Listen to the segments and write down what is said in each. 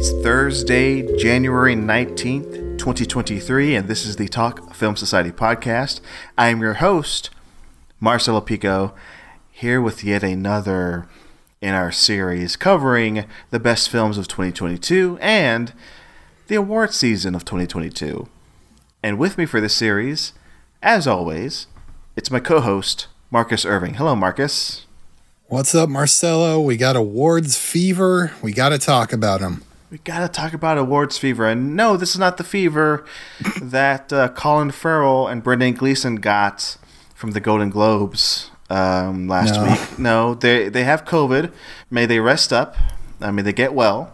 It's Thursday, January 19th, 2023, and this is the Talk Film Society podcast. I am your host, Marcelo Pico, here with yet another in our series covering the best films of 2022 and the award season of 2022. And with me for this series, as always, it's my co host, Marcus Irving. Hello, Marcus. What's up, Marcelo? We got awards fever. We got to talk about them. We got to talk about awards fever. And no, this is not the fever that uh, Colin Farrell and Brendan Gleeson got from the Golden Globes um, last No. week. No, they, they have COVID. May they rest up. I mean, they get well.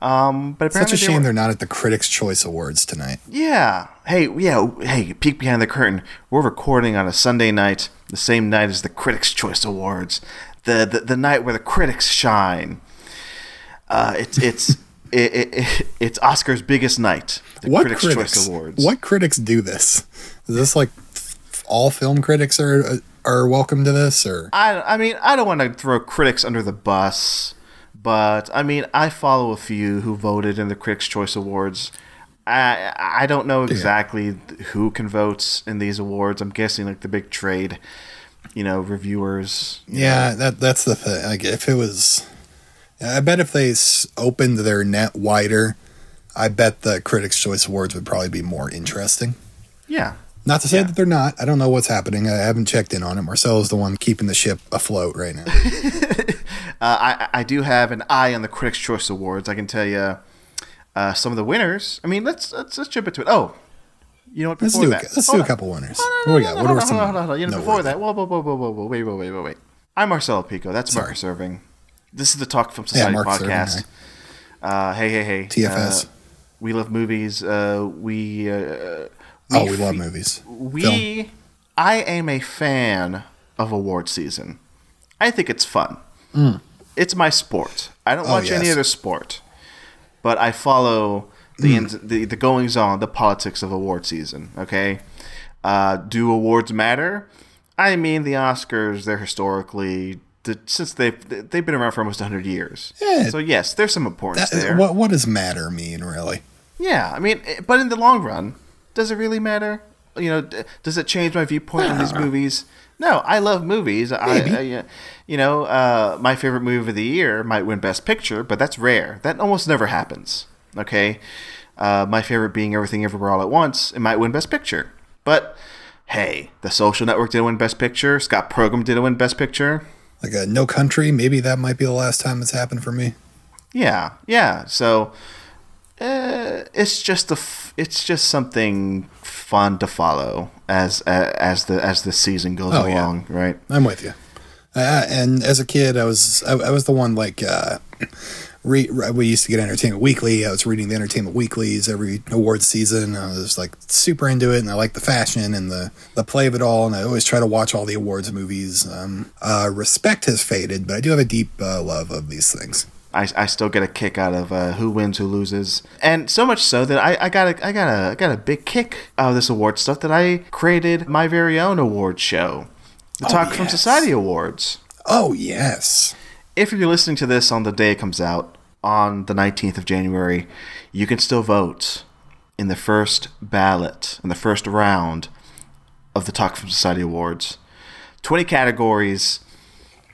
Um, but Such apparently a they shame were- they're not at the Critics' Choice Awards tonight. Yeah. Hey, yeah. Hey, peek behind the curtain. We're recording on a Sunday night, the same night as the Critics' Choice Awards, the the, the night where the critics shine. Uh, it's it's it, it, it, it's Oscar's biggest night, the what Critics' critics? Choice Awards. What critics do this? Is this like all film critics are are welcome to this, or I I mean I don't want to throw critics under the bus, but I mean I follow a few who voted in the Critics' Choice Awards. I I don't know exactly who can vote in these awards. I'm guessing like the big trade, you know, reviewers. yeah, that that's the thing. Like if it was, I bet if they s- opened their net wider, I bet the Critics' Choice Awards would probably be more interesting. Yeah. Not to say Yeah. that they're not. I don't know what's happening. I haven't checked in on it. Marcelo's the one keeping the ship afloat right now. Uh, I I do have an eye on the Critics' Choice Awards. I can tell you uh, some of the winners. I mean, let's let's let's jump into it. Oh, you know what? Before Let's do a, that, let's Hold do a on. couple winners. No, What no, we no, got? no, What are some? hold on, hold on. You know, before that, whoa, whoa, whoa, whoa, whoa, whoa, wait, wait, wait, wait, wait. I'm Marcelo Pico. That's Sorry. Marcus Irving. This is the Talk Film Society Irving, podcast. Uh, hey, hey, hey. TFS. Uh, we love movies. Uh, we, uh, Oh, we love movies. We, I am a fan of award season. I think it's fun. It's my sport. I don't Mm. Oh, watch any other sport, but I follow the Mm. the, the goings on, the politics of award season. Okay, uh, do awards matter? I mean, the Oscars. They're historically the, since they've they've been around for almost hundred years. Yeah. So yes, there's some importance That- there. what what does matter mean really? Yeah, I mean, eh, but in the long run, does it really matter? You know, does it change my viewpoint on these movies? No, I love movies. I, I, uh, you know, uh, my favorite movie of the year might win Best Picture, but that's rare. That almost never happens. Okay, uh, my favorite being Everything Everywhere All at Once. It might win Best Picture, but hey, The Social Network didn't win Best Picture. Scott Pilgrim didn't win Best Picture. Like a No Country, maybe that might be the last time it's happened for me. Yeah, yeah. So uh, it's just a f- it's just something fun to follow as uh, as the as the season goes Oh, yeah. along, right? I'm with you. Uh, and as a kid, I was I, I was the one like uh, re, we used to get Entertainment Weekly. I was reading the Entertainment Weeklies every award season. I was like super into it, and I like the fashion and the the play of it all. And I always try to watch all the awards movies. Um, uh, respect has faded, but I do have a deep uh, love of these things. I, I still get a kick out of uh, who wins, who loses, and so much so that I, I got a I got a I got a big kick out of this award stuff that I created my very own award show, the Oh, Talk Film. Society Awards. Oh yes, if you're listening to this on the day it comes out on the 19th of January, you can still vote in the first ballot, in the first round of the Talk Film Society Awards. 20 categories.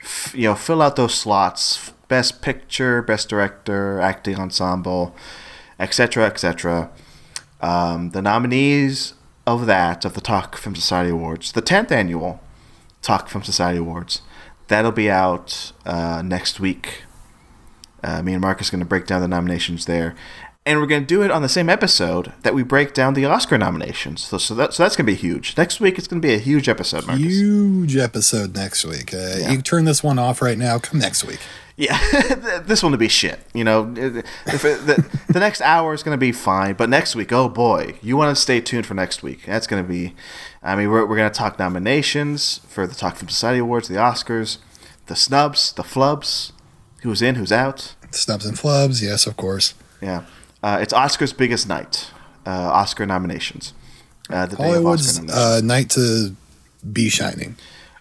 F- you know, fill out those slots. Best picture, best director, acting ensemble, etc., etc. Um, the nominees of that, of the Talk Film Society Awards, the 10th annual Talk Film Society Awards, that'll be out uh, next week. Uh, me and Marcus are going to break down the nominations there. And we're going to do it on the same episode that we break down the Oscar nominations. So, so, that, so that's going to be huge. Next week, it's going to be a huge episode, Marcus. huge episode next week. Uh, You turn this one off right now. Come next week. Yeah, this one to be shit. You know, if it, the, the next hour is going to be fine, but next week, oh boy, you want to stay tuned for next week. That's going to be, I mean, we're, we're going to talk nominations for the Talk Film Society Awards, the Oscars, the snubs, the flubs, who's in, who's out. Snubs and flubs, yes, of course. Yeah, uh, it's Oscar's biggest night. Uh, Oscar nominations. Uh, the day of Hollywood's Oscar nominations. uh, night to be shining.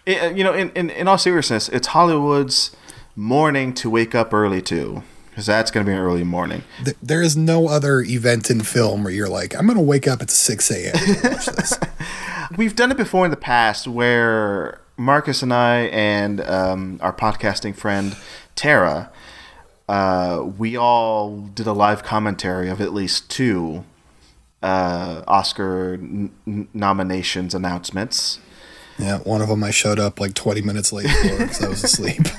It- you know, in, in, in all seriousness, it's Hollywood's morning to wake up early to. Because that's going to be an early morning. Th- there is no other event in film where you're like, I'm going to wake up at 6 a.m. to watch this. We've done it before in the past where Marcus and I and um, our podcasting friend Tara, uh, we all did a live commentary of at least two uh, Oscar n- n- nominations announcements. yeah, one of them I showed up like 20 minutes late for because I was asleep.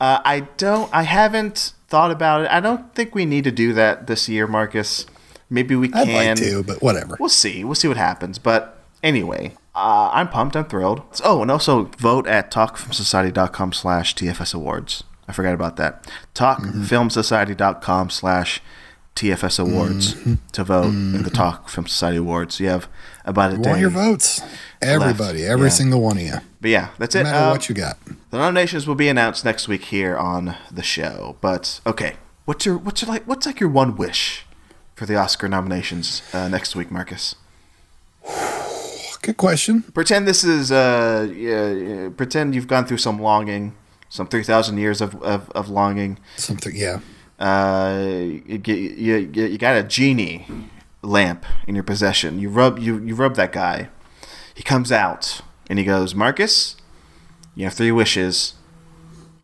Uh, I don't. I haven't thought about it. I don't think we need to do that this year, Marcus. Maybe we can. I'd like to, but whatever. We'll see. We'll see what happens. But anyway, uh, I'm pumped. I'm thrilled. Oh, and also vote at talkfilmsociety.com slash TFS Awards. I forgot about that. Talkfilmsociety.com mm-hmm. slash TFS Awards mm-hmm. to vote in the mm-hmm. Talk Film Society Awards. You have about a You day. want your votes? Everybody, every Yeah. single one of you. But yeah, that's No it. No matter Uh, what you got. the nominations will be announced next week here on the show. But okay, what's your what's your like what's like your one wish for the Oscar nominations uh, next week, Marcus? Good question. Pretend this is uh, yeah, pretend you've gone through some longing, some three thousand years of, of, of longing. Something, yeah. Uh, you, you, you, you got a genie lamp in your possession. You rub you, you rub that guy. He comes out and he goes, Marcus, you have three wishes,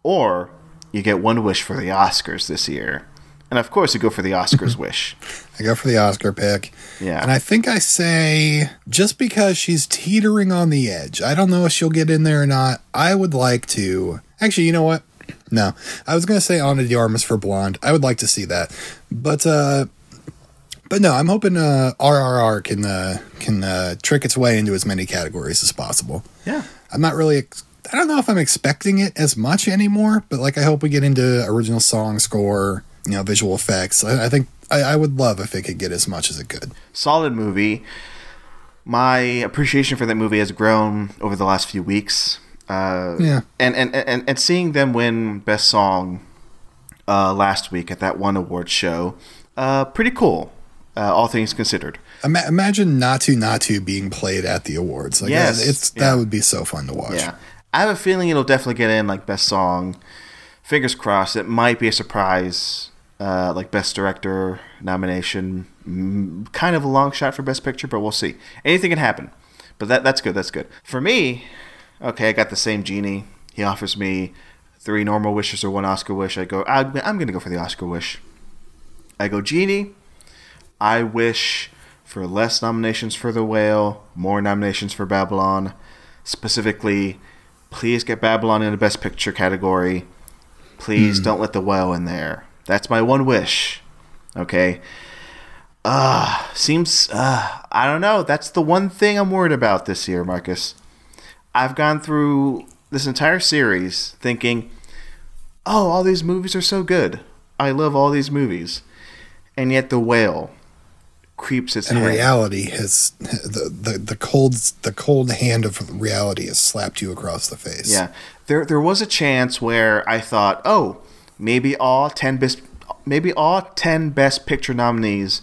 or you get one wish for the Oscars this year. And of course, you go for the Oscars wish. I go for the Oscar pick. Yeah. And I think I say just because she's teetering on the edge, I don't know if she'll get in there or not. I would like to. Actually, you know what? No. I was going to say Ana de Armas for Blonde. I would like to see that. But, uh, but no, I'm hoping uh, RRR can uh, can uh, trick its way into as many categories as possible. Yeah. I'm not really. Ex- I don't know if I'm expecting it as much anymore, but like I hope we get into original song score, you know, visual effects. I, I think I, I would love if it could get as much as it could. solid movie. My appreciation for that movie has grown over the last few weeks. Uh, Yeah. and, and, and, and seeing them win Best Song uh, last week at that one award show, uh, pretty cool, uh, all things considered. Ima- imagine Naatu Naatu being played at the awards. Like Yes, that, it's yeah. that would be so fun to watch. Yeah. I have a feeling it'll definitely get in like Best Song. Fingers crossed. It might be a surprise, uh, like Best Director nomination. Mm, kind of a long shot for Best Picture, but we'll see. Anything can happen. But that that's good. That's good. For me, okay, I got the same genie. He offers me three normal wishes or one Oscar wish. I go, I'm, I'm going to go for the Oscar wish. I go, Genie, I wish for less nominations for The Whale, more nominations for Babylon. Specifically, please get Babylon in the Best Picture category. Please don't let The Whale in there. That's my one wish. Okay. Uh, seems, uh, I don't know. That's the one thing I'm worried about this year, Marcus. I've gone through this entire series thinking, oh, all these movies are so good. I love all these movies. And yet The Whale creeps its And head. reality has the, the the cold the cold hand of reality has slapped you across the face. Yeah, there there was a chance where I thought, oh, maybe all ten best, maybe all ten best picture nominees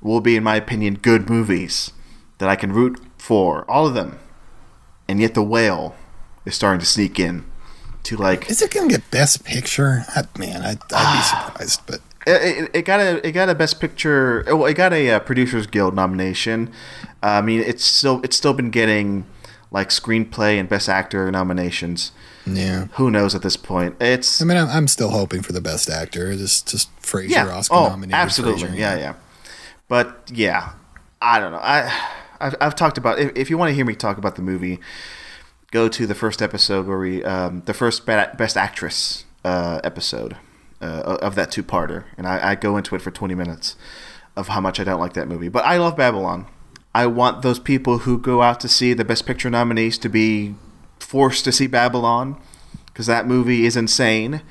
will be, in my opinion, good movies that I can root for, all of them. And yet, The Whale is starting to sneak in to like Is it gonna get Best Picture? Man, I'd, I'd be surprised. But it, got a it got a best picture. Well, it got a, uh producers guild nomination. Uh, I mean, it's still it's still been getting like screenplay and best actor nominations. yeah, Who knows at this point? It's I mean, I'm, I'm still hoping for the Best Actor. Just just Fraser yeah. Oscar oh, nominated. absolutely. Fraser, yeah, yeah. But yeah, I don't know. I I've, I've talked about if, if you want to hear me talk about the movie, go to the first episode where we um, the first best actress uh, episode uh, of that two parter, and I, I go into it for twenty minutes of how much I don't like that movie. But I love Babylon. I want those people who go out to see the best picture nominees to be forced to see Babylon because that movie is insane,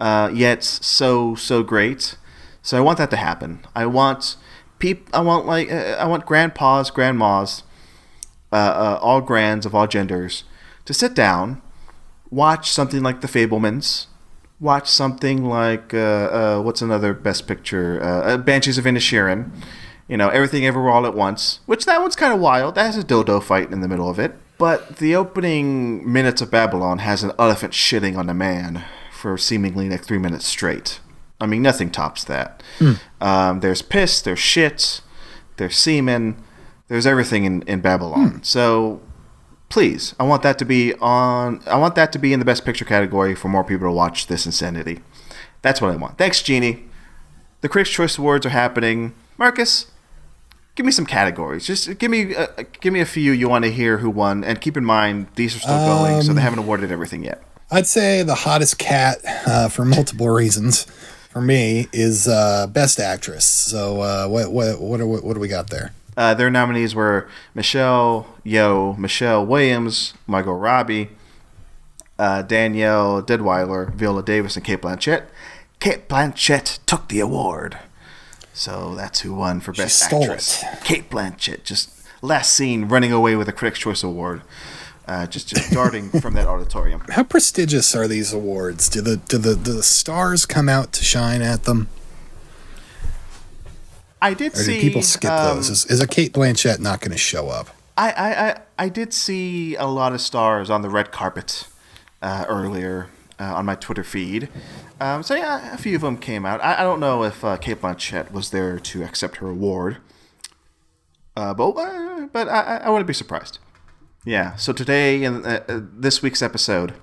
uh, yet so so great. So I want that to happen. I want peop. I want like uh, I want grandpas, grandmas, uh, uh, all grands of all genders to sit down, watch something like The Fabelmans, watch something like uh, uh, what's another Best Picture, uh, uh, Banshees of Inisherin. You know, Everything Ever All at Once, which that one's kind of wild. That has a dildo fight in the middle of it. But the opening minutes of Babylon has an elephant shitting on a man for seemingly like three minutes straight. I mean, nothing tops that. Um, there's piss, there's shit, there's semen, there's everything in, in Babylon. So please, I want that to be on. I want that to be in the best picture category for more people to watch this insanity. That's what I want. Thanks, Jeannie. The Critics' Choice Awards are happening. Marcus, give me some categories. Just give me uh, give me a few you want to hear who won, and keep in mind these are still going, so they haven't awarded everything yet. I'd say the hottest cat uh, for multiple reasons for me is uh, best actress. So uh, what what what, are, what do we got there? Uh, their nominees were Michelle Yeoh, Michelle Williams, Margot Robbie, uh, Danielle Deadwyler, Viola Davis, and Cate Blanchett. Cate Blanchett took the award. So that's who won for Best Actress. it. Cate Blanchett, just last seen running away with a Critics' Choice Award. Uh, just, just darting from that auditorium. How prestigious are these awards? Do the do the, do the stars come out to shine at them, I did or see people skip um, those? Is, is a Cate Blanchett not going to show up? I, I, I, I did see a lot of stars on the red carpet uh, earlier uh, on my Twitter feed. Um, so yeah, a few of them came out. I, I don't know if uh, Cate Blanchett was there to accept her award, uh, but uh, but I, I wouldn't be surprised. Yeah. So today in uh, this week's episode,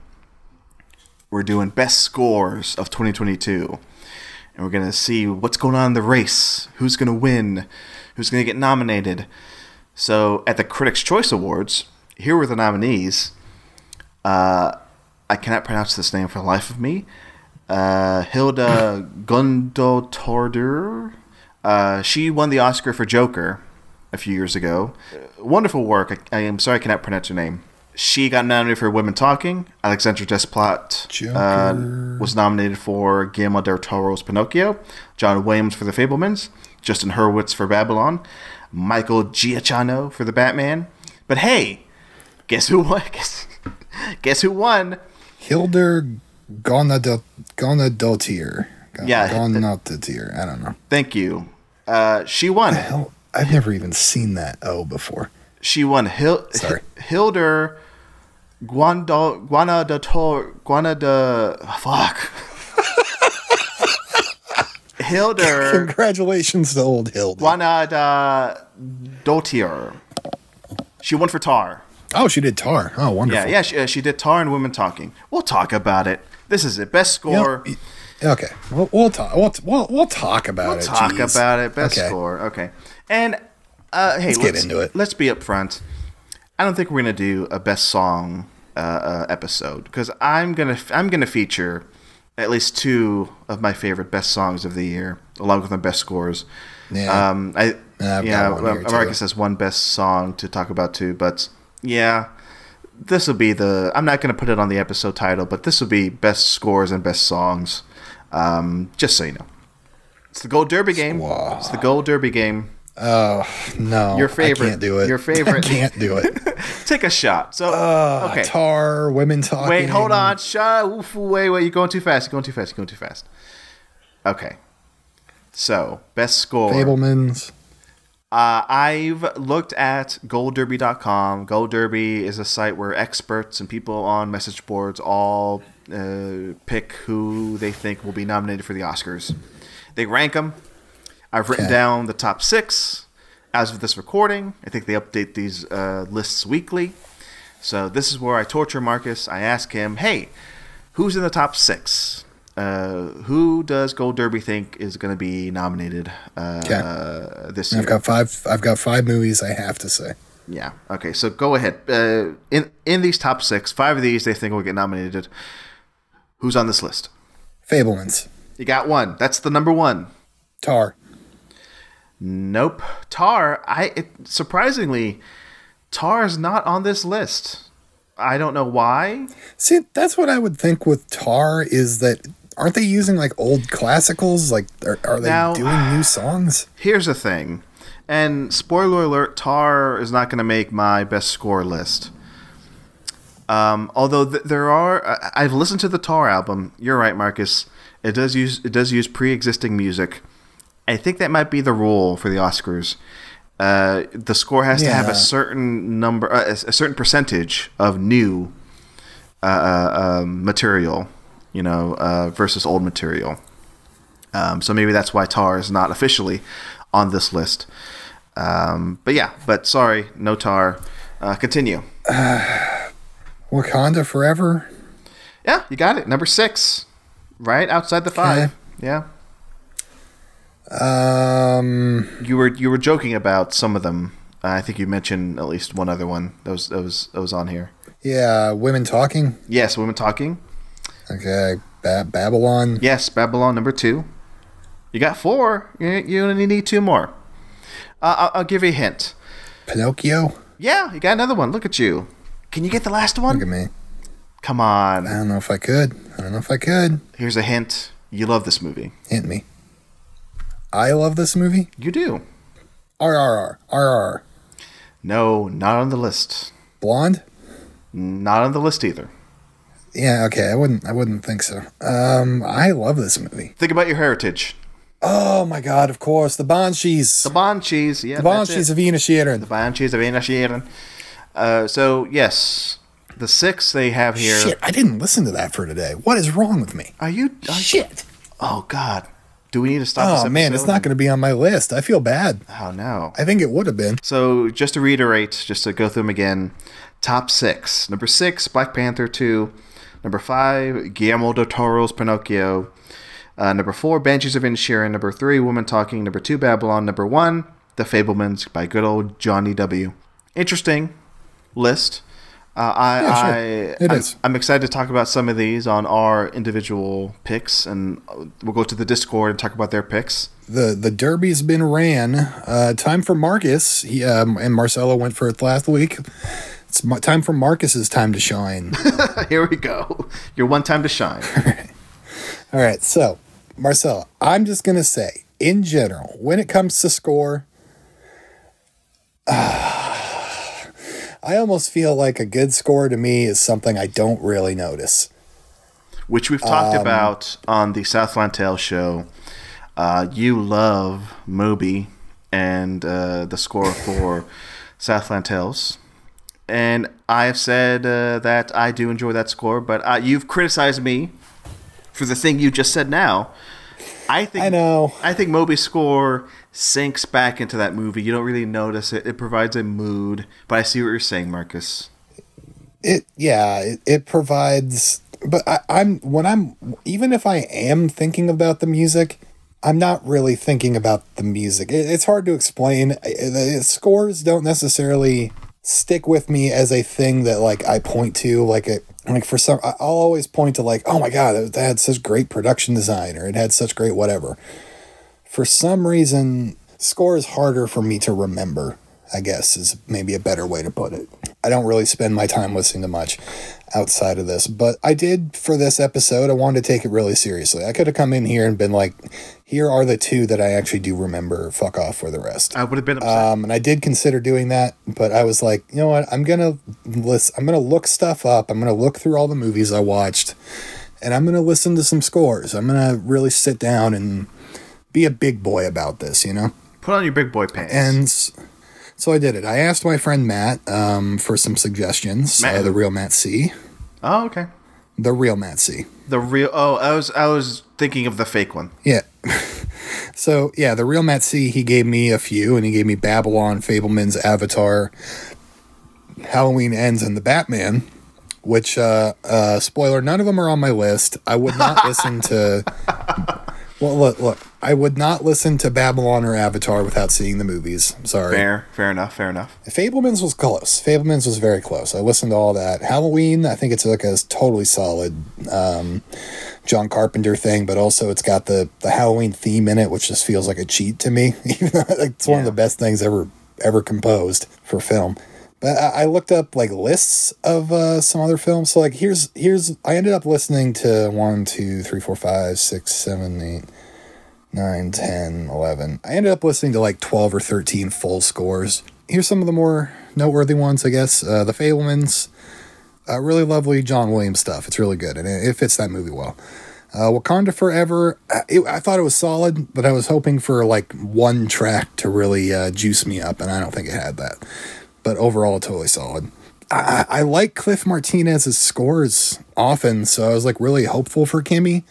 we're doing best scores of 2022 and we're gonna see what's going on in the race, who's gonna win, who's gonna get nominated. So at the Critics' Choice Awards, here were the nominees. Uh, I cannot pronounce this name for the life of me. Uh, Hilda Gundotordur. Uh, she won the Oscar for Joker a few years ago. Wonderful work. I, I am sorry I cannot pronounce her name. She got nominated for Women Talking. Alexandre Desplat uh, was nominated for Guillermo del Toro's Pinocchio. John Williams for The Fabelmans. Justin Hurwitz for Babylon. Michael Giacchino for The Batman. But hey, guess who won? Guess, guess who won? Hildur Gonadot Gonadotir. Yeah. Gonadotir. I don't know. Thank you. Uh, she won. Hell, I've never even seen that O before. She won. Hil- Sorry. Hildur Guando Guanadator Guanada. Fuck. Hildur Congratulations to old Hilda. Guanada Dotier. She won for Tar. Oh, she did Tar. Oh, wonderful. Yeah, yeah. She, uh, she did Tar and Women Talking. We'll talk about it. This is it. Best score. y- okay, we'll, we'll talk. We'll, we'll we'll talk about We'll it. talk Jeez. about it. Best Okay. score. Okay. And uh, hey, Let's get into it. Let's be upfront. I don't think we're gonna do a best song uh, uh, episode because I'm gonna I'm gonna feature at least two of my favorite best songs of the year, along with my best scores. Yeah. Um, I Yeah, I've yeah. one too. Marcus has one best song to talk about too, but yeah. This will be the. I'm not to put it on the episode title, but this will be best scores and best songs. Um, just so you know, it's the Gold Derby game. It's the Gold Derby game. Oh no, Your favorite- I can't do it. your favorite- I can't do it. Take a shot. So Uh, okay. Tar, women talking. Wait, hold on. Shut. Oof, wait, wait. You're going too fast. You're going too fast. You're going too fast. Okay. So best score. Fabelmans. Uh, I've looked at goldderby.com. Gold Derby is a site where experts and people on message boards all uh, pick who they think will be nominated for the Oscars. They rank them. I've written Okay. down the top six as of this recording. I think they update these uh, lists weekly. So this is where I torture Marcus. I ask him, hey, who's in the top six? Uh, who does Gold Derby think is going to be nominated uh, Okay. uh, this year? I've got five. I've got five movies. I have to say. Yeah. Okay. So go ahead. Uh, in in these top six, five of these they think will get nominated. Who's on this list? Fabelmans. You got one. That's the number one. Tar. Nope. Tar. I it, surprisingly, Tar is not on this list. I don't know why. See, that's what I would think with Tar is that aren't they using like old classicals? Like, are, are they Now- doing new songs? Here's the thing, and spoiler alert: Tar is not going to make my best score list. Um, although th- there are, I- I've listened to the Tar album. You're right, Marcus. It does use it does use pre-existing music. I think that might be the rule for the Oscars. Uh, the score has to have a certain number, uh, a, certain percentage of new uh, uh, um, material, you know, uh, versus old material. Um, so maybe that's why Tar is not officially on this list. Um, but yeah, but sorry, no Tar. Uh, continue. Wakanda Forever. Yeah, you got it. Number six, right outside the five. Okay. Yeah, Um, you were you were joking about some of them. I think you mentioned at least one other one that was that was that was on here. yeah, Women Talking. Yes, women talking. Okay, ba- Babylon. Yes, Babylon number two. You got four. You, you only need two more. Uh, I'll, I'll give you a hint. Pinocchio. Yeah, you got another one. Look at you. Can you get the last one? Look at me. Come on. I don't know if I could. I don't know if I could. Here's a hint. You love this movie. Hint me. I love this movie. You do. RRR. RRR. No, not on the list. Blonde. Not on the list either. Yeah. Okay. I wouldn't. I wouldn't think so. Um. I love this movie. Think about your heritage. Oh my God! Of course, the Banshees. The Banshees. Yeah, The Banshees of Inisherin. The Banshees of Inisherin. Uh, so yes, the six they have here. Shit! I didn't listen to that for today. What is wrong with me? Are you? Are, Shit! oh God. Do we need to stop? this Oh man, it's not going to be on my list. I feel bad. Oh no. I think it would have been. So just to reiterate, just to go through them again, top six. Number six, Black Panther two. Number five, Guillermo del Toro's Pinocchio. Uh, number four, Banshees of Inisherin. Number three, Woman Talking. Number two, Babylon. Number one, The Fabelmans by good old Johnny W. Interesting list. Uh, I, Yeah, sure. I, I'm. I'm excited to talk about some of these on our individual picks, and uh, we'll go to the Discord and talk about their picks. the The Derby's been ran. Uh, time for Marcus. He um, and Marcelo went for it last week. It's ma- time for Marcus's time to shine. Here we go. Your one time to shine. All right, so Marcelo, I'm just gonna say, in general, when it comes to score, I almost feel like a good score to me is something I don't really notice. which we've Um, talked about on the Southland Tales show. Uh, you love Moby and uh, the score for Southland Tales. And I have said uh, that I do enjoy that score, but uh, you've criticized me for the thing you just said now. I think I know. I think Moby's score sinks back into that movie. You don't really notice it. It provides a mood, but I see what you're saying, Marcus. It yeah, it, it provides but I, I'm when I'm even if I am thinking about the music, I'm not really thinking about the music. It, it's hard to explain. The scores don't necessarily stick with me as a thing that like I point to like it like for some I'll always point to like oh my god that had such great production design or it had such great whatever. For some reason, score is harder for me to remember. I guess is maybe a better way to put it. I don't really spend my time listening to much outside of this, but I did for this episode. I wanted to take it really seriously. I could have come in here and been like, "Here are the two that I actually do remember. Fuck off for the rest." I would have been upset. Um, and I did consider doing that, but I was like, you know what? I'm gonna list. I'm gonna look stuff up. I'm gonna look through all the movies I watched, and I'm gonna listen to some scores. I'm gonna really sit down and be a big boy about this. You know. Put on your big boy pants. And so I did it. I asked my friend Matt um, for some suggestions. Matt Uh, the real Matt C. oh, okay. The real Matt C. The real. Oh, I was I was thinking of the fake one. Yeah. so yeah, the real Matt C. He gave me a few, and he gave me Babylon, Fabelman's Avatar, Halloween Ends, and the Batman. Which, uh, uh, spoiler, none of them are on my list. I would not listen to. Well, look, look. I would not listen to Babylon or Avatar without seeing the movies. I'm sorry. Fair, fair enough, fair enough. Fabelmans was close. Fabelmans was very close. I listened to all that. Halloween, I think it's like a totally solid um, John Carpenter thing, but also it's got the the Halloween theme in it, which just feels like a cheat to me. Even though it's one of the best things ever ever composed for film. But I, I looked up like lists of uh, some other films. So like here's here's I ended up listening to one, two, three, four, five, six, seven, eight. 9, 10, 11. I ended up listening to like 12 or 13 full scores. Here's some of the more noteworthy ones, I guess. Uh, the Fabelmans. Uh, really lovely John Williams stuff. It's really good, and it, it fits that movie well. Uh, Wakanda Forever. I, it, I thought it was solid, but I was hoping for like one track to really uh, juice me up, and I don't think it had that. But overall, totally solid. I, I I like Cliff Martinez's scores often, so I was like really hopeful for Kimi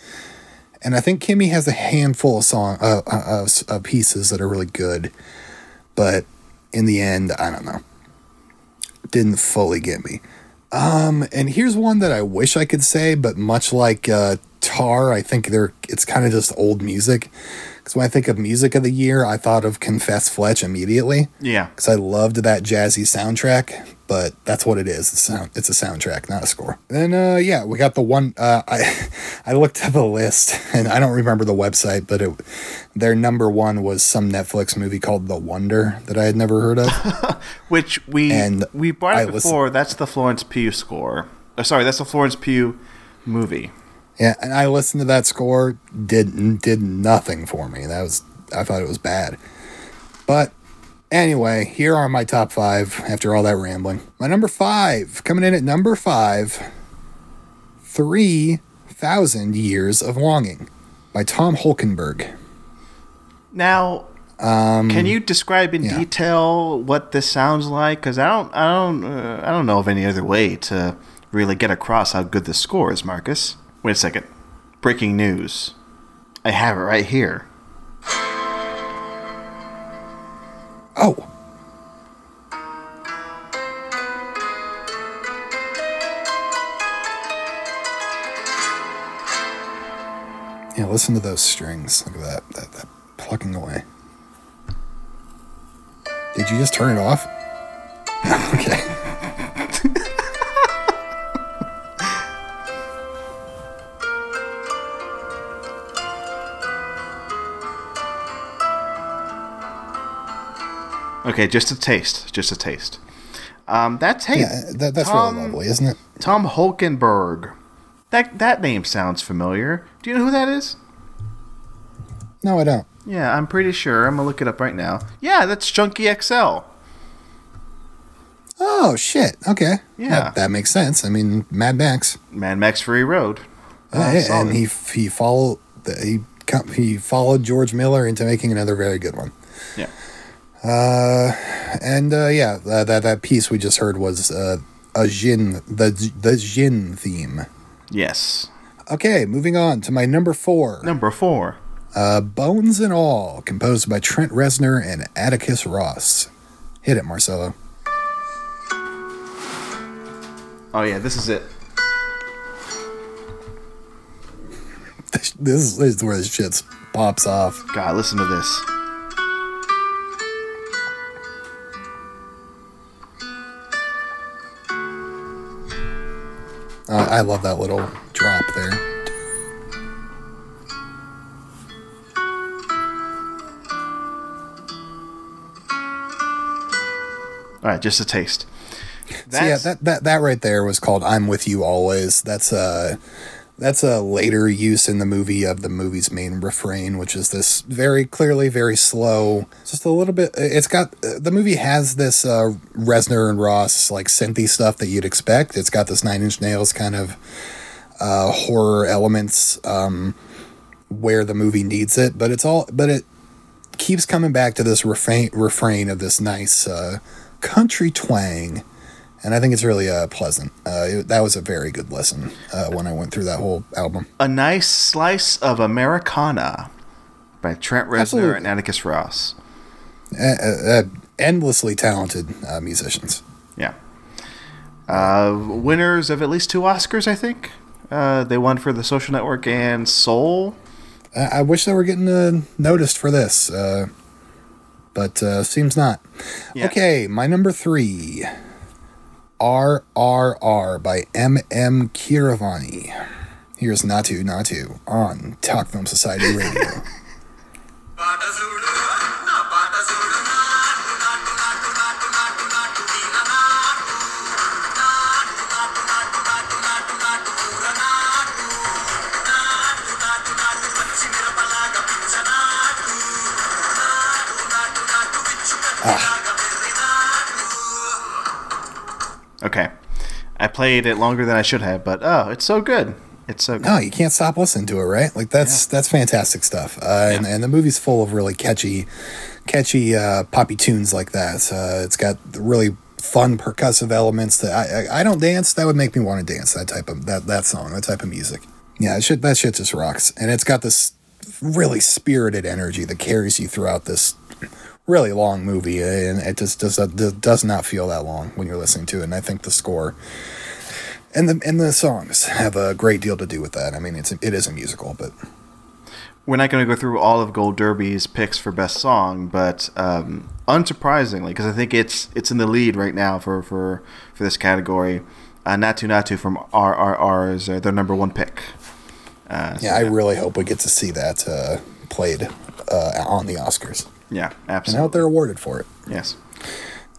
and I think Kimi has a handful of song uh, uh, uh, pieces that are really good, but in the end, I don't know, didn't fully get me. Um, and here's one that I wish I could say, but much like uh, Tar, I think they're it's kind of just old music. Because when I think of music of the year, I thought of Confess Fletch immediately. Yeah. Because I loved that jazzy soundtrack, but that's what it is. It's, sound, it's a soundtrack, not a score. Then, uh, yeah, we got the one. Uh, I I looked up a list, and I don't remember the website, but it, their number one was some Netflix movie called The Wonder that I had never heard of. Which we And we brought I it before. That's the Florence Pugh score. Uh, sorry, that's the Florence Pugh movie. Yeah, and I listened to that score, did did nothing for me. That was I thought it was bad. But anyway, here are my top five after all that rambling. My number five, coming in at number five, Three Thousand Years of Longing by Tom Holkenborg. Now, can you describe in Um, yeah. detail what this sounds like? Because I don't, I don't, uh, I don't know of any other way to really get across how good the score is, Marcus. Wait a second. Breaking news. I have it right here. Oh. Yeah, listen to those strings. Look at that, that, that plucking away. Did you just turn it off? okay. Okay, just a taste. Just a taste. Um, that's hey, Yeah, that, that's Tom, really lovely, isn't it? Tom Holkenborg. That that name sounds familiar. Do you know who that is? No, I don't. Yeah, I'm pretty sure. I'm gonna look it up right now. Yeah, that's Junkie XL. Oh shit. Okay. Yeah. That, that makes sense. I mean, Mad Max. Mad Max Fury Road. Uh, Ah, yeah, solid. and he he followed he he followed George Miller into making another very good one. Yeah. Uh, and uh, yeah, uh, that that piece we just heard was uh, a Jin the the Jin theme. Yes. Okay, moving on to my number four, Number four. uh, Bones and All, composed by Trent Reznor and Atticus Ross. Hit it, Marcelo. Oh yeah, this is it. This is, this is where this shit pops off. God, listen to this. Uh, I love that little drop there. All right, just a taste. So yeah, that, that that right there was called "I'm with You Always." That's a that's a later use in the movie of the movie's main refrain, which is this very clearly very slow, just a little bit. It's got the movie has this uh, Reznor and Ross like synthy stuff that you'd expect. It's got this Nine Inch Nails kind of uh, horror elements um, where the movie needs it, but it's all but it keeps coming back to this refrain refrain of this nice uh, country twang and I think it's really uh, pleasant. Uh, it, that was a very good listen uh, when I went through that whole album. a nice slice of Americana by Trent Reznor Absolutely. and Atticus Ross. Uh, uh, endlessly talented uh, musicians. Yeah. Uh, winners of at least two Oscars, I think. Uh, they won for The Social Network and Soul. I, I wish they were getting uh, noticed for this, uh, but uh, seems not. Yeah. Okay, my number three, RRR by M.M. Keeravani. Here's Naatu Naatu on Talk Film Society Radio. I played it longer than I should have, but oh, it's so good. It's so good. No, you can't stop listening to it, right? Like that's that's fantastic stuff. Uh, and, and the movie's full of really catchy, catchy uh, poppy tunes like that. Uh, it's got really fun percussive elements that I, I I don't dance. That would make me want to dance. That type of that that song, that type of music. Yeah, shit, that shit just rocks. And it's got this really spirited energy that carries you throughout this really long movie. And it just does, does not feel that long when you're listening to it. And I think the score and the, and the songs have a great deal to do with that. I mean, it's, it is a musical, but We're not going to go through all of Gold Derby's picks for best song, but um, unsurprisingly, because I think it's it's in the lead right now for for, for this category. Uh, Naatu Naatu from RRR is uh, their number one pick. Uh, so yeah, I really hope we get to see that uh, played uh, on the Oscars. Yeah, absolutely. And out they're awarded for it. Yes.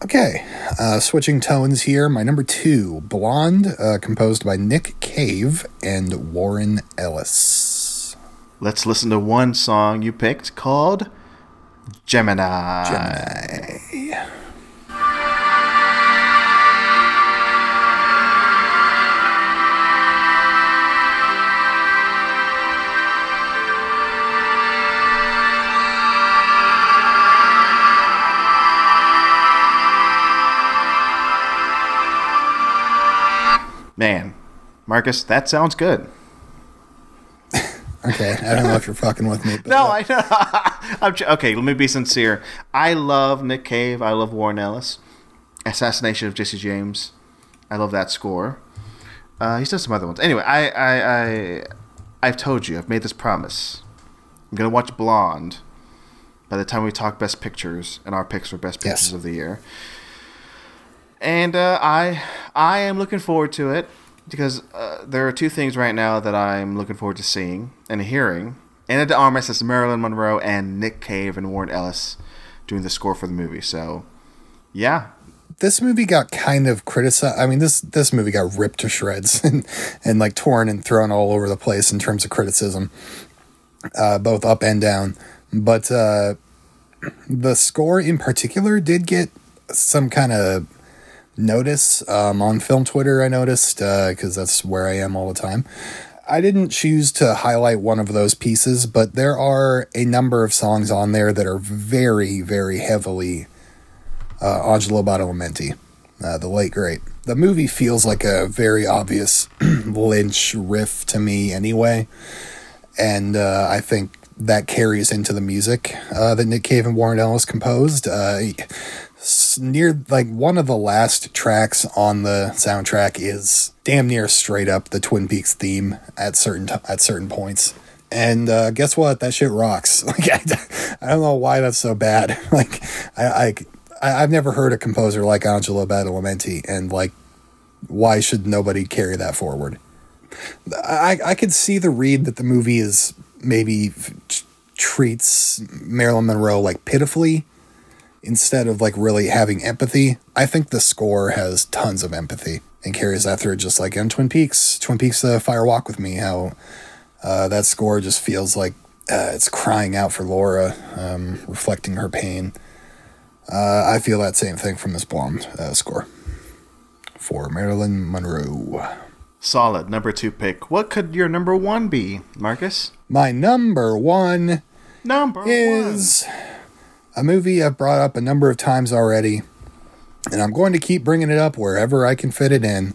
Okay, uh, switching tones here. My number two, Blonde, uh, composed by Nick Cave and Warren Ellis. Let's listen to one song you picked called Gemini. Gemini. Man, Marcus, that sounds good. Okay, I don't know if you're fucking with me. But No, I know. I'm j- okay, let me be sincere. I love Nick Cave. I love Warren Ellis. Assassination of Jesse James. I love that score. Uh, he's done some other ones. Anyway, I, I, I, I've told you. I've made this promise. I'm gonna watch Blonde. By the time we talk Best Pictures and our picks for Best Yes. Pictures of the Year, and uh, I, I am looking forward to it because uh, there are two things right now that I'm looking forward to seeing and hearing. Ana de Armas as Marilyn Monroe and Nick Cave and Warren Ellis doing the score for the movie. So, yeah, this movie got kind of criticized. I mean, this this movie got ripped to shreds and and like torn and thrown all over the place in terms of criticism, uh, both up and down. But uh, the score in particular did get some kind of notice um, on film Twitter. I noticed because that's where I am all the time. I didn't choose to highlight one of those pieces, but there are a number of songs on there that are very, very heavily uh, Angelo Badalamenti, uh, the late great. The movie feels like a very obvious Lynch riff to me, anyway, and uh, I think that carries into the music uh, that Nick Cave and Warren Ellis composed. Uh, near like one of the last tracks on the soundtrack is damn near straight up the Twin Peaks theme at certain t- at certain points. And uh, guess what? That shit rocks. Like I, I don't know why that's so bad. Like I, I I've never heard a composer like Angelo Badalamenti, and like why should nobody carry that forward? I I could see the read that the movie is maybe treats Marilyn Monroe like pitifully instead of like really having empathy. I think the score has tons of empathy and carries that through, just like in Twin Peaks. Twin Peaks: The Fire Walk with Me. How uh, that score just feels like uh, it's crying out for Laura, um, reflecting her pain. Uh, I feel that same thing from this Blonde uh, score for Marilyn Monroe. solid number two pick. What could your number one be, Marcus? My number one Number is a movie I've brought up a number of times already, and I'm going to keep bringing it up wherever I can fit it in.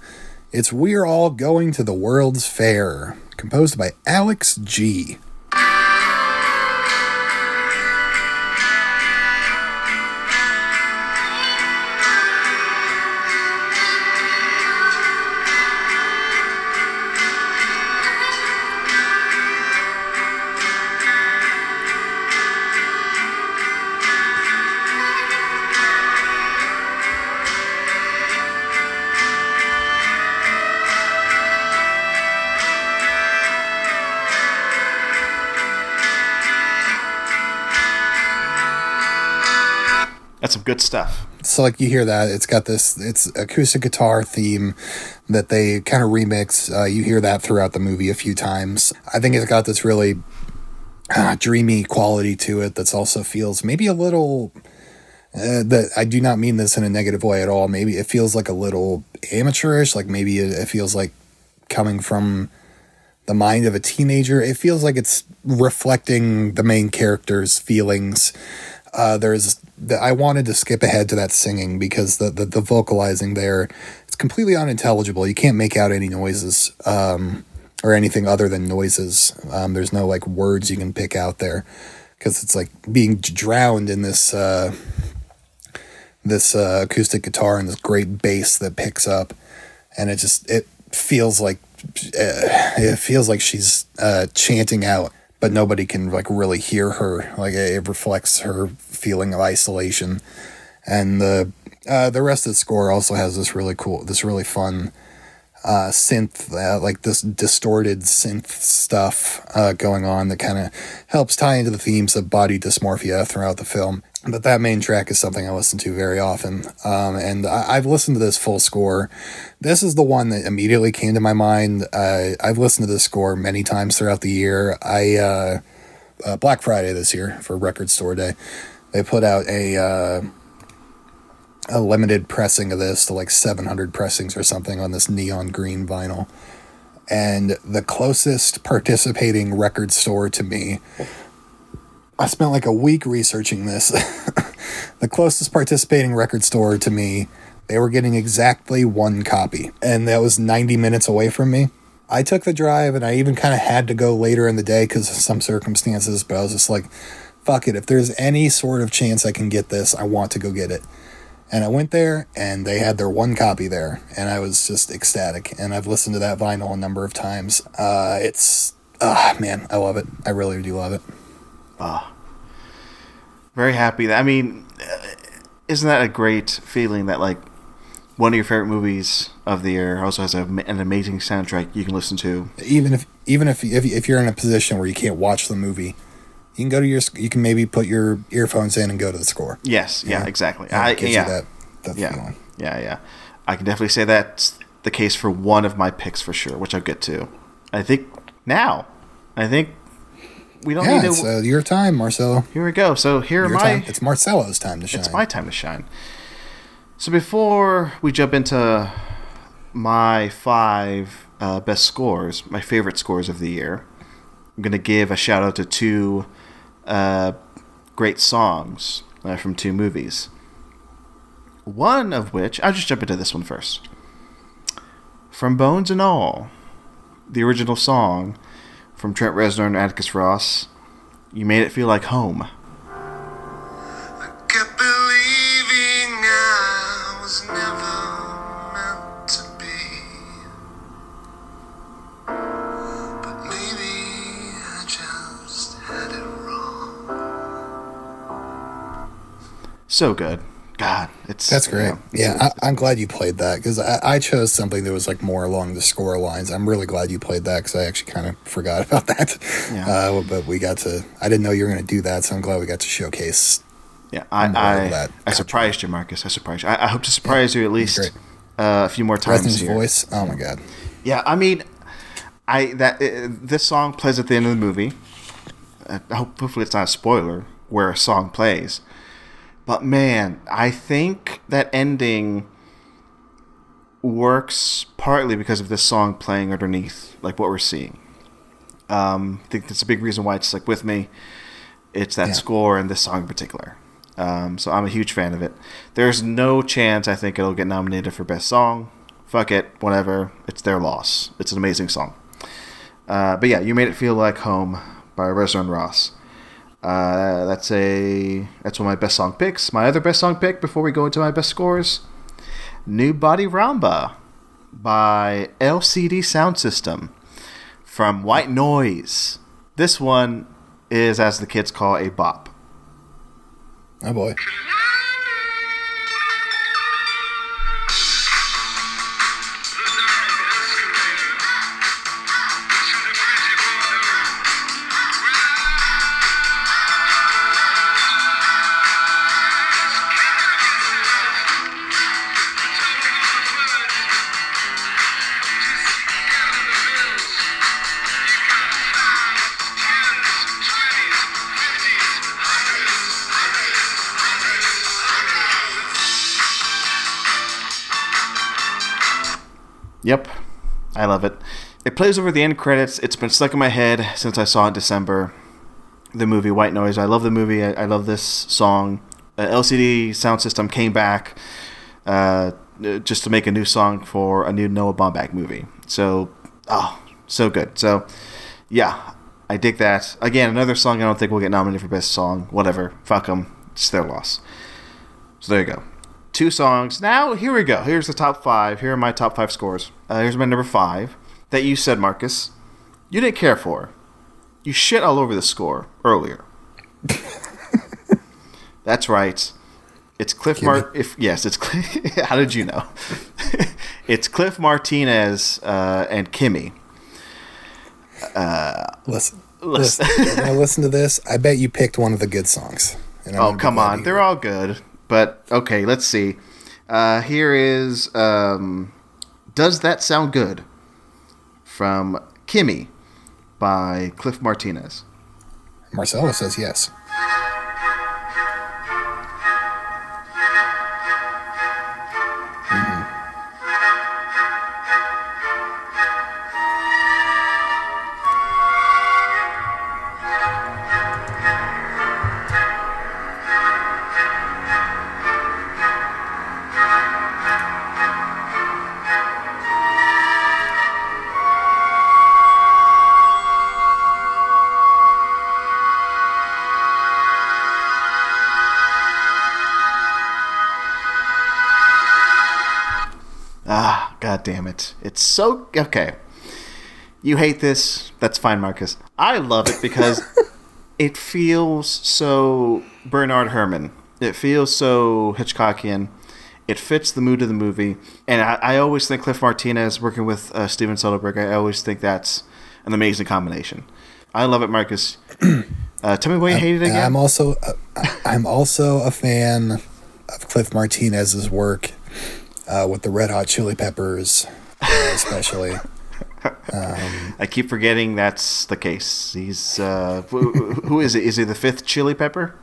It's We're All Going to the World's Fair, composed by Alex G. good stuff. So, like, you hear that, it's got this, it's acoustic guitar theme that they kind of remix. Uh, you hear that throughout the movie a few times. I think it's got this really uh, dreamy quality to it that's also feels maybe a little uh, that I do not mean this in a negative way at all. Maybe it feels like a little amateurish, like maybe it, it feels like coming from the mind of a teenager. It feels like it's reflecting the main character's feelings. Uh, there's the, I wanted to skip ahead to that singing because the, the the vocalizing there it's completely unintelligible. You can't make out any noises. Um, or anything other than noises. Um, there's no like words you can pick out there because it's like being drowned in this uh, this uh, acoustic guitar and this great bass that picks up, and it just it feels like uh, it feels like she's uh, chanting out, but nobody can like really hear her. Like it, reflects her feeling of isolation, and the uh, the rest of the score also has this really cool, this really fun uh, synth, uh, like this distorted synth stuff uh, going on that kind of helps tie into the themes of body dysmorphia throughout the film. But that main track is something I listen to very often. Um, and I, I've listened to this full score. This is the one that immediately came to my mind. Uh, I've listened to this score many times throughout the year. I, uh, uh, Black Friday this year for Record Store Day, they put out a, uh, a limited pressing of this to like 700 pressings or something on this neon green vinyl. And the closest participating record store to me, I spent like a week researching this. the closest participating record store to me, they were getting exactly one copy, and that was 90 minutes away from me. I took the drive, and I even kind of had to go later in the day because of some circumstances, but I was just like, fuck it. If there's any sort of chance I can get this, I want to go get it. And I went there and they had their one copy there and I was just ecstatic. And I've listened to that vinyl a number of times. Uh, it's, ah, man, I love it. I really do love it. Very happy. That I mean, uh, isn't that a great feeling that like one of your favorite movies of the year also has a, an amazing soundtrack you can listen to? Even if, even if, if, if you're in a position where you can't watch the movie, you can go to your, you can maybe put your earphones in and go to the score. Yes. Yeah. Exactly. And I, yeah. that, that yeah. feeling. Yeah. Yeah. I can definitely say that's the case for one of my picks for sure, which I'll get to. I think now. I think we don't Yeah, need it's uh, your time, Marcelo. here we go. So here are my. time. It's Marcelo's time to shine. It's my time to shine. So before we jump into my five uh, best scores, my favorite scores of the year, I'm going to give a shout out to two uh, great songs uh, from two movies. One of which, I'll just jump into this one first. From Bones and All, the original song from Trent Reznor and Atticus Ross, You Made It Feel Like Home. Kept believing I was never meant to be. But maybe I just had it wrong. So good. God, it's That's great. you know, Yeah, I, I'm glad you played that because I, I chose something that was like more along the score lines. I'm really glad you played that because I actually kind of forgot about that. Yeah. Uh, but we got to. I didn't know you were going to do that, so I'm glad we got to showcase. yeah. I I, that I surprised you, Marcus. I surprised you. I, I hope to surprise you at least uh, a few more times Reson's here. voice. Oh my god. Yeah, I mean, I that uh, this song plays at the end of the movie. Uh, hopefully, it's not a spoiler where a song plays. But man, I think that ending works partly because of this song playing underneath, like what we're seeing. Um, I think that's a big reason why it's like with me. It's that Yeah. score and this song in particular. Um, so I'm a huge fan of it. There's no chance I think it'll get nominated for best song. Fuck it, whatever. It's their loss. It's an amazing song. Uh, but yeah, you made it feel like home by Reznor and Ross. Uh, that's a that's one of my best song picks. My other best song pick before we go into my best scores, "New Body Rhumba" by LCD Sound System from White Noise. This one is, as the kids call, a bop. Oh boy. Yep, I love it. It plays over the end credits. It's been stuck in my head since I saw it in December. The movie White Noise. I love the movie. I, I love this song. Uh, LCD Sound System came back uh, just to make a new song for a new Noah Baumbach movie. So, oh, so good. So, yeah, I dig that. Again, another song I don't think will get nominated for best song. Whatever, fuck them. It's their loss. So there you go. Two songs. Now here we go. Here's the top five. Here are my top five scores. Uh, here's my number five that you said, Marcus. You didn't care for. You shit all over the score earlier. That's right. It's Cliff Mart. If yes, it's. How did you know? it's Cliff Martinez uh, and Kimi. Listen, Listen. listen. You're gonna listen to this. I bet you picked one of the good songs. And Oh come on, they're all good. But okay, let's see. Uh, here is um, "Does That Sound Good" from Kimi by Cliff Martinez. Marcelo says yes. God damn it! It's so okay. You hate this. That's fine, Marcus. I love it because it feels so Bernard Herrmann. It feels so Hitchcockian. It fits the mood of the movie, and I, I always think Cliff Martinez working with uh, Steven Soderbergh. I always think that's an amazing combination. I love it, Marcus. Uh, tell me why you hate it again. I'm also uh, I'm also a fan of Cliff Martinez's work uh, with the Red Hot Chili Peppers, uh, especially. I keep forgetting that's the case. He's uh, who, who is it? Is he the fifth Chili Pepper?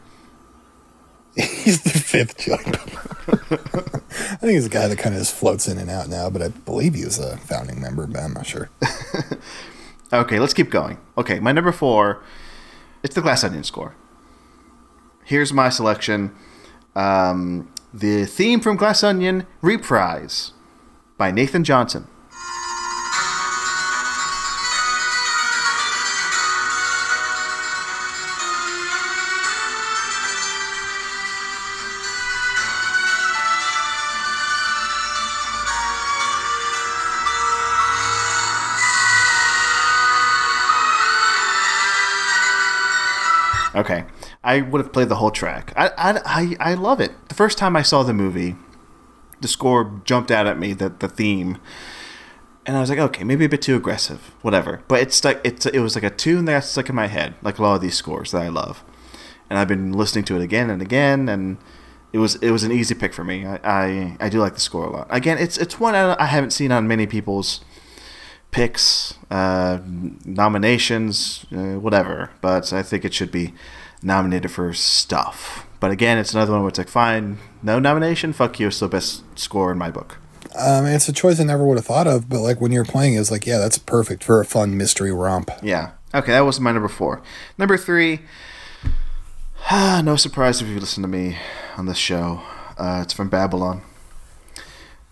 He's the fifth Chili Pepper. I think he's a guy that kind of just floats in and out now, but I believe he was a founding member, but I'm not sure. Okay, let's keep going. Okay, my number four, it's the Glass Onion score. Here's my selection: um, the theme from Glass Onion, "Reprise" by Nathan Johnson. Okay, I would have played the whole track. I, I, I, I love it. The first time I saw the movie, the score jumped out at me. The the theme, and I was like, okay, maybe a bit too aggressive, whatever. But it's like it's it was like a tune that stuck in my head, like a lot of these scores that I love, and I've been listening to it again and again, and it was it was an easy pick for me. I I, I do like the score a lot. Again, it's it's one I I haven't seen on many people's picks, uh, nominations, uh, whatever. But I think it should be nominated for stuff. But again, it's another one where it's like, fine, no nomination, fuck you, it's the best score in my book. Um, it's a choice I never would have thought of, but like when you're playing, it's like, yeah, that's perfect for a fun mystery romp. Yeah. Okay, that was my number four. Number three, no surprise if you listen to me on this show. Uh, it's from Babylon.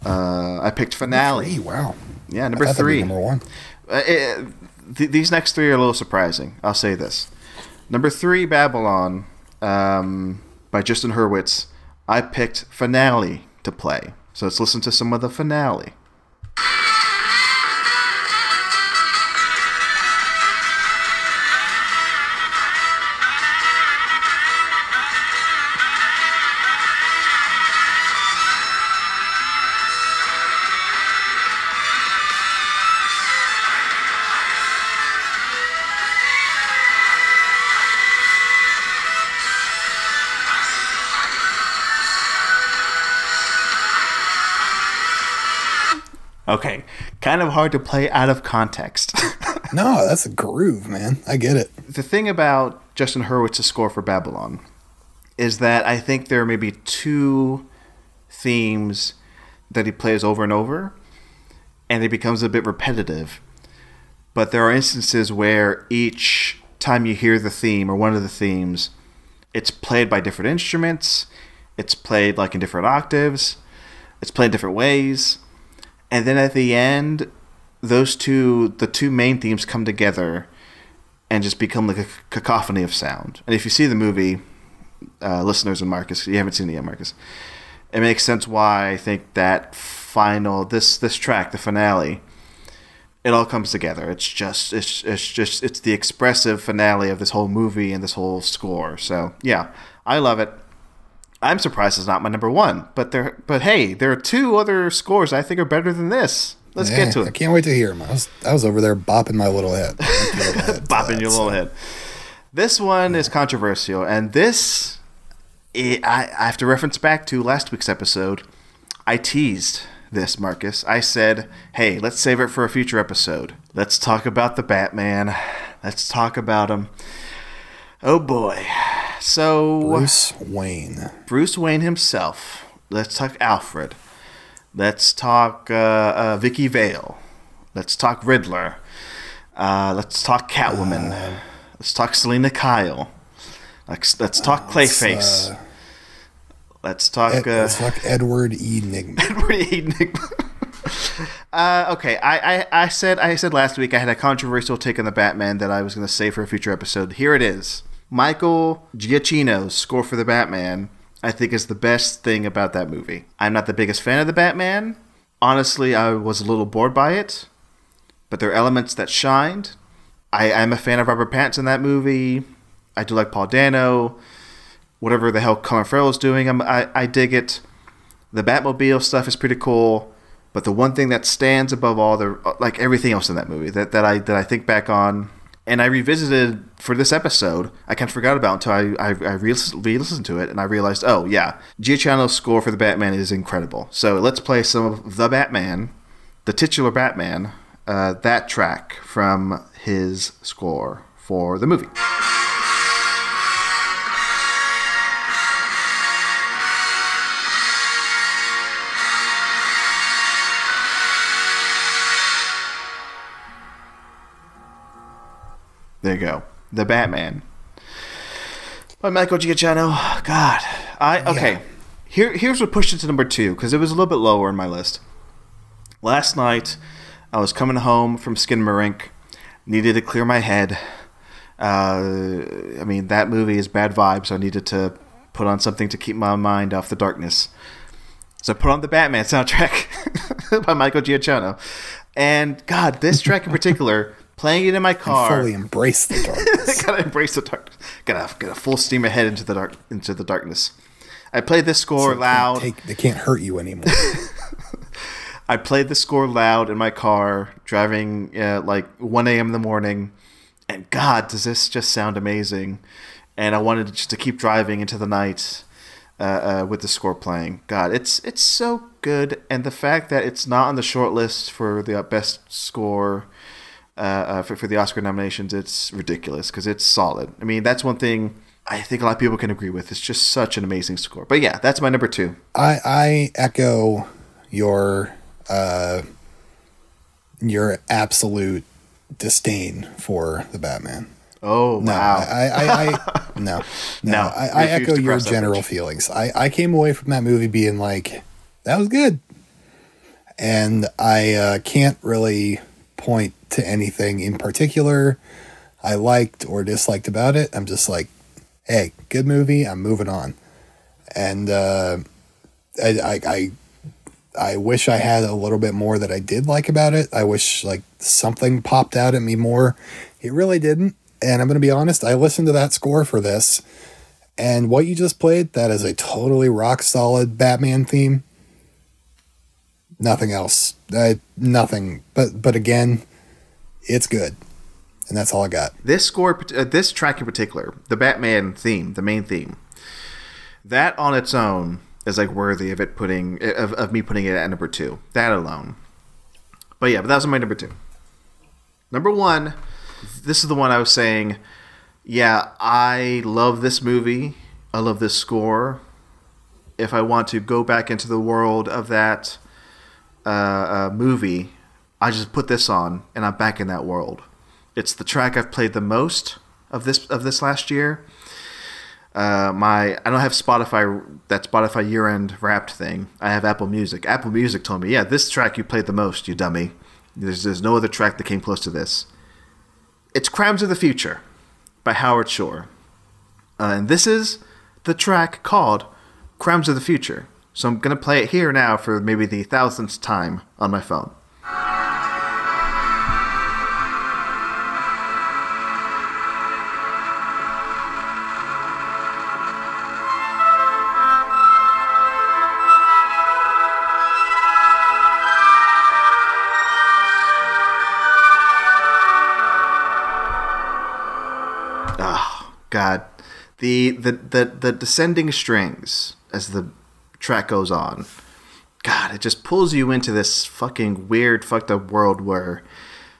Uh, I picked finale. Hey, wow. Yeah, number thought that'd be three. number one. Uh, eh, th- these next three are a little surprising. I'll say this. Number three, Babylon, um, by Justin Hurwitz. I picked finale to play. So let's listen to some of the finale. Okay, kind of hard to play out of context. No, that's a groove, man. I get it. the thing about Justin Hurwitz's score for Babylon is that I think there are maybe two themes that he plays over and over, and it becomes a bit repetitive. But there are instances where each time you hear the theme or one of the themes, it's played by different instruments, it's played like in different octaves, it's played different ways, and then at the end, those two, the two main themes come together and just become like a cacophony of sound. And if you see the movie, uh, listeners and Marcus, you haven't seen it yet, Marcus. It makes sense why I think that final this this track, the finale, it all comes together. It's just it's it's just it's the expressive finale of this whole movie and this whole score. So yeah, I love it. I'm surprised it's not my number one, but there but hey, there are two other scores I think are better than this. Let's Yeah, get to it. I can't wait to hear him. I was, I was over there bopping my little head. Bopping your little head. This one is controversial, and this I, I I have to reference back to last week's episode. I teased this, Marcus. I said, "Hey, let's save it for a future episode. Let's talk about the Batman. Let's talk about him." Oh boy. So Bruce Wayne. Bruce Wayne himself. Let's talk Alfred. Let's talk uh, uh, Vicky Vale. Let's talk Riddler. Uh, let's talk Catwoman. let's talk Selina Kyle. Let's, let's talk Clayface. uh, let's talk Ed, uh, let's talk Edward E. Nigma. Edward Enigma. uh, okay, I, I, I said I said last week I had a controversial take on the Batman that I was going to save for a future episode. Here it is. Michael Giacchino's score for the Batman, I think, is the best thing about that movie. I'm not the biggest fan of the Batman. Honestly, I was a little bored by it, but there are elements that shined. I, I'm a fan of Robert Pattinson in that movie. I do like Paul Dano. Whatever the hell Colin Farrell is doing, I'm, I, I dig it. The Batmobile stuff is pretty cool, but the one thing that stands above all the like everything else in that movie that, that I that I think back on and I revisited for this episode, I kind of forgot about until I I, I re listened to it and I realized, oh yeah, Giacchino's score for the Batman is incredible. So let's play some of the Batman, the titular Batman, uh, that track from his score for the movie. There you go. The Batman. By Michael Giacchino. God. I okay. Yeah. Here here's what pushed it to number two, because it was a little bit lower in my list. Last night, I was coming home from Skinamarink, needed to clear my head. Uh, I mean, that movie is bad vibes, so I needed to put on something to keep my mind off the darkness. So I put on the Batman soundtrack by Michael Giacchino. And God, this track in particular, playing it in my car. Fully embrace the darkness. gotta embrace the dark. Gotta get a full steam ahead into the dark into the darkness. I played this score They loud. can't take- they can't hurt you anymore. I played the score loud in my car, driving uh, like 1 a.m. in the morning, and God, does this just sound amazing? And I wanted just to keep driving into the night uh, uh, with the score playing. God, it's it's so good, and the fact that it's not on the short list for the best score uh, uh, for, for the Oscar nominations, it's ridiculous because it's solid. I mean, that's one thing I think a lot of people can agree with. It's just such an amazing score. But yeah, that's my number two. I I echo your uh your absolute disdain for the Batman. Oh No, wow! I, I, I no, no, No, I, I echo your general feelings. I, I came away from that movie being like, that was good, and I uh, can't really point to anything in particular I liked or disliked about it. I'm just like, hey, good movie. I'm moving on, and uh, I, I, I I wish I had a little bit more that I did like about it. I wish like something popped out at me more. It really didn't. And I'm going to be honest, I listened to that score for this. And what you just played, that is a totally rock solid Batman theme. Nothing else. Uh, nothing. But but again, it's good. And that's all I got. this score, uh, this track in particular, the Batman theme, the main theme, that on its own is like worthy of it putting of, of me putting it at number two. That alone. But yeah, but that was my number two. Number one, this is the one I was saying. Yeah, I love this movie. I love this score. If I want to go back into the world of that uh, uh, movie, I just put this on, and I'm back in that world. It's the track I've played the most of this of this last year. Uh, my I don't have Spotify that Spotify year end wrapped thing. I have Apple Music. Apple Music told me, yeah, this track you played the most, you dummy. There's, there's no other track that came close to this. It's Crimes of the Future by Howard Shore. Uh, and this is the track called Crimes of the Future. So I'm to play it here now for maybe the thousandth time on my phone. The the the, the descending strings as the track goes on. God, it just pulls you into this fucking weird, fucked up world where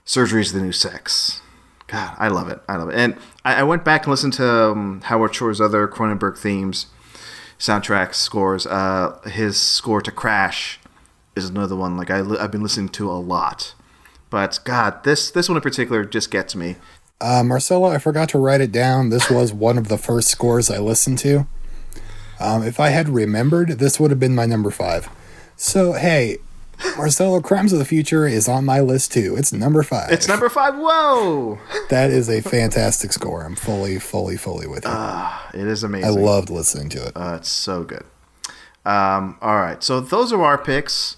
surgery is the new sex. God, I love it. I love it. And I, I went back and listened to um, Howard Shore's other Cronenberg themes, soundtracks, scores. Uh, his score to Crash is another one like I I've been listening to a lot. But God, this this one in particular just gets me. Uh, Marcelo, I forgot to write it down. This was one of the first scores I listened to. Um, if I had remembered, this would have been my number five. So, hey, Marcelo Crimes of the Future is on my list too. It's number five. It's number five. Whoa! That is a fantastic score. I'm fully, fully, fully with you. It is amazing. I loved listening to it. Uh, it's so good. Um, all right, so those are our picks.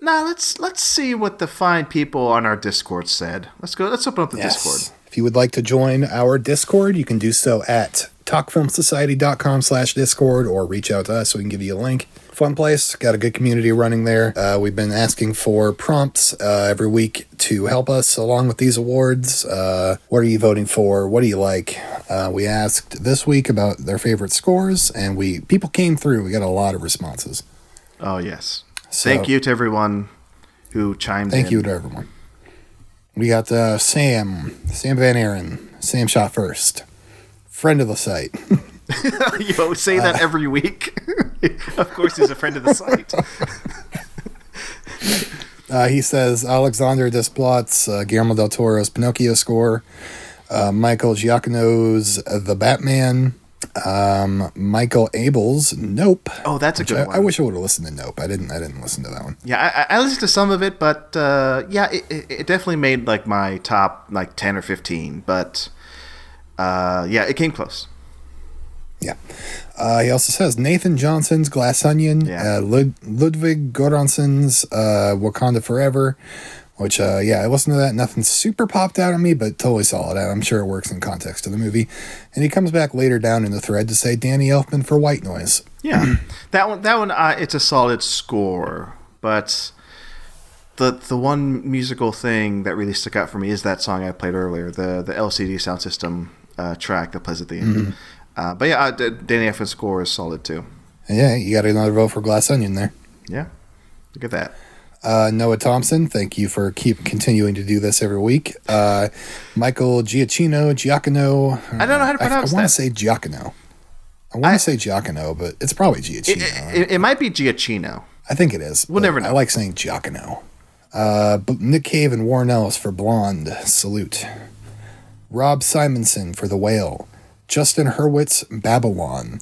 Now let's let's see what the fine people on our Discord said. Let's go. Let's open up the Discord. If you would like to join our Discord, you can do so at talkfilmsociety.com slash Discord or reach out to us so we can give you a link. Fun place, got a good community running there. Uh, we've been asking for prompts uh, every week to help us along with these awards. Uh, what are you voting for? What do you like? Uh, we asked this week about their favorite scores, and we people came through. We got a lot of responses. Oh yes. So- Thank you to everyone who chimed in. Thank you to everyone. We got uh, Sam, Sam Van Aaron. Sam shot first. Friend of the site. you say that every week. of course, he's a friend of the site. Uh, he says Alexandre Desplat's uh, Guillermo del Toro's Pinocchio score, uh, Michael Giacono's The Batman, um, Michael Abels' Nope. Oh, that's a good I, one. I wish I would have listened to Nope. I didn't. I didn't listen to that one. Yeah, I, I listened to some of it, but uh, yeah, it, it, it definitely made like my top like ten or fifteen. But uh, yeah, it came close. Yeah. Uh, he also says Nathan Johnson's Glass Onion, Yeah. uh, Lud- Ludwig Göransson's uh, Wakanda Forever, which, uh, yeah, I listened to that. Nothing super popped out at me, but totally solid. I'm sure it works in context of the movie. And he comes back later down in the thread to say Danny Elfman for White Noise. Yeah, that one. That one. Uh, it's a solid score, but the the one musical thing that really stuck out for me is that song I played earlier, the the LCD sound system uh, track that plays at the end. Uh, but yeah, uh, D- Danny Elfman's score is solid too. Yeah, you got another vote for Glass Onion there. Yeah, look at that. Uh, Noah Thompson, thank you for keep continuing to do this every week. Uh, Michael Giacchino, Giacono. I don't know how to pronounce I, I want to say Giacono. I want to say Giacono, but it's probably Giacchino. It, it, it might be Giacchino. I think it is. We'll never know. I like saying Giacono. Uh, but Nick Cave and Warren Ellis for Blonde. Salute. Rob Simonsen for The Whale. Justin Hurwitz, Babylon.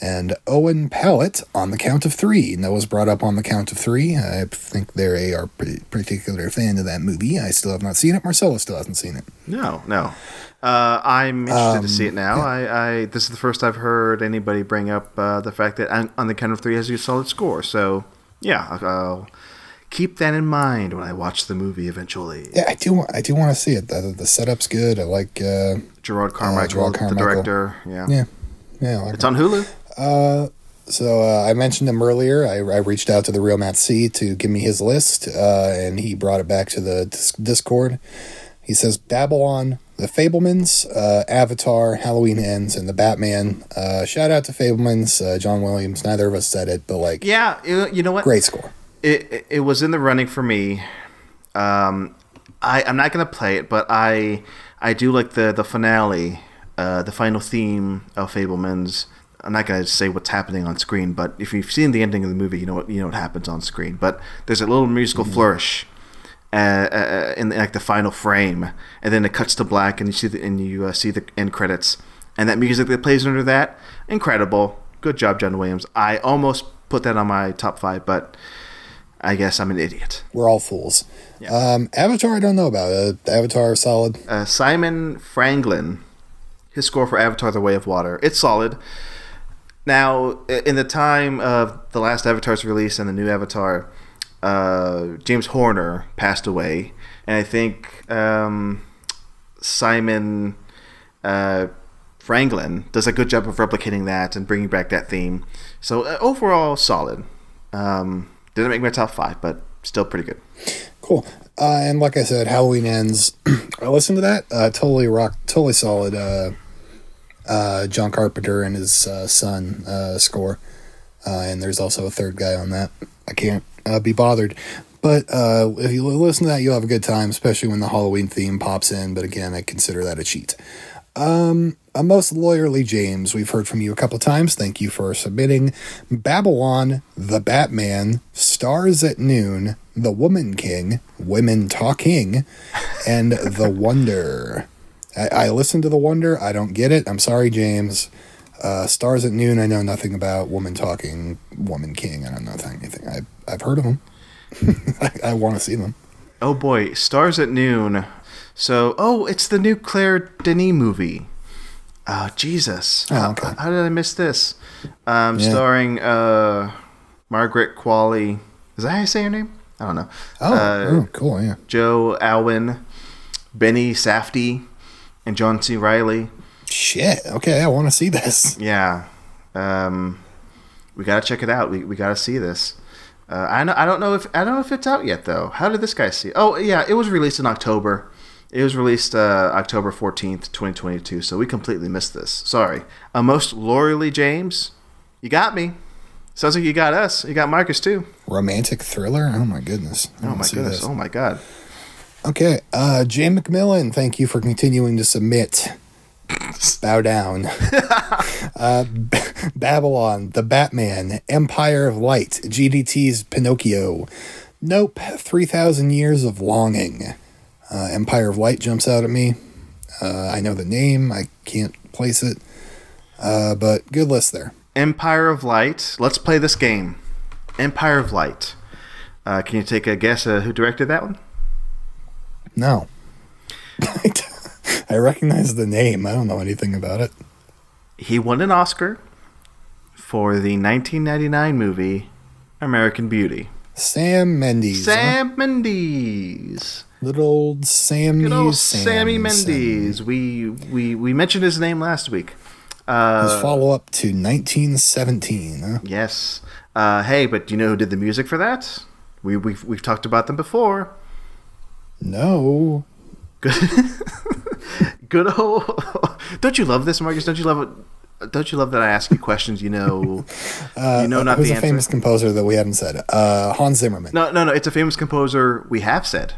And Owen Pallett on the count of three. That was brought up on the count of three. I think they're a are pretty particular fan of that movie. I still have not seen it. Marcelo still hasn't seen it. No, no. Uh, I'm interested to see it now. I, I this is the first I've heard anybody bring up uh, the fact that on, the count of three has a solid score. So yeah, I'll, I'll keep that in mind when I watch the movie eventually. Yeah, I do. want- I do want to see it. The, the setup's good. I like. Uh, Jerrod Carmichael, Jerrod the director. Yeah. yeah, yeah. Like it's on Hulu. So uh, I mentioned him earlier. I, I reached out to the real Matt C to give me his list, uh, and he brought it back to the dis- Discord. He says Babylon, The Fabelmans, uh, Avatar, Halloween Ends, and The Batman. Uh, shout out to Fabelmans, uh, John Williams. Neither of us said it, but like, Yeah, you know what? great score. it, it- it was in the running for me. Um, I I'm not gonna play it, but I I do like the the finale, uh, the final theme of Fabelman's. I'm not gonna say what's happening on screen, but if you've seen the ending of the movie, you know what you know what happens on screen. But there's a little musical flourish. Uh, uh, in like the final frame, and then it cuts to black, and you see the and you uh, see the end credits, and that music that plays under that, incredible, good job, John Williams. I almost put that on my top five, but I guess I'm an idiot. We're all fools. Yeah. Um, Avatar, I don't know about. Uh, Avatar, solid. Uh, Simon Franglen, his score for Avatar: The Way of Water, it's solid. Now, in the time of the last Avatar's release and the new Avatar, uh, James Horner passed away, and I think um, Simon uh, Franglen does a good job of replicating that and bringing back that theme. So uh, overall, solid. Um, didn't make my top five, but still pretty good. Cool. Uh, and like I said, Halloween ends. I listened to that. Uh, totally rock. Totally solid. Uh, John Carpenter and his uh, son uh, score. Uh, and there's also a third guy on that. I can't uh, be bothered. But uh, if you listen to that, you'll have a good time, especially when the Halloween theme pops in. But again, I consider that a cheat. Um, a most lawyerly James, we've heard from you a couple times. Thank you for submitting. Babylon, The Batman, Stars at Noon, The Woman King, Women Talking, and The Wonder. I, I listened to The Wonder. I don't get it. I'm sorry, James. Uh, Stars at Noon, I know nothing about. Woman Talking, Woman King, I don't know anything. I, I've heard of them. I, I want to see them. Oh boy, Stars at Noon. So, oh, it's the new Claire Denis movie. Oh, Jesus. Oh, How- okay. How, did I miss this? Um, Yeah. Starring uh, Margaret Qualley. Is that how you say her name? I don't know. Oh, Uh, oh cool, yeah. Joe Alwyn, Benny Safdie, and John C. Reilly. Shit. Okay, I want to see this. Yeah. Um, we gotta check it out. We, we gotta see this. Uh, I know, I don't know if I don't know if it's out yet though. How did this guy see? Oh yeah, it was released in October. It was released uh, October fourteenth, twenty twenty two. So we completely missed this. Sorry. Uh, most loyally, James, you got me. Sounds like you got us. You got Marcus too. Romantic thriller? Oh my goodness. I Oh my goodness. this. Oh my god. Okay, uh, Jay McMillan, thank you for continuing to submit. Bow down. uh, B- Babylon, The Batman, Empire of Light, GDT's Pinocchio. Nope, 3,000 Years of Longing. Uh, Empire of Light jumps out at me. Uh, I know the name, I can't place it. Uh, but good list there. Empire of Light. Let's play this game. Empire of Light. Uh, can you take a guess uh, who directed that one? No. I recognize the name. I don't know anything about it. He won an Oscar for the 1999 movie American Beauty. Sam Mendes. huh? Sam Mendes. Little old Sam Good old Sammy Samson. Mendes. We, we we mentioned his name last week. His Uh, follow up to 1917. Huh? yes. Uh, hey, but do you know who did the music for that? We, we've, we've talked about them before. No. Good, good old. Don't you love this, Marcus? Don't you love it? Don't you love that I ask you questions? You know, you know not Who's the a answer. famous composer that we haven't said? Uh, Hans Zimmerman. No, no, no. It's a famous composer. We have said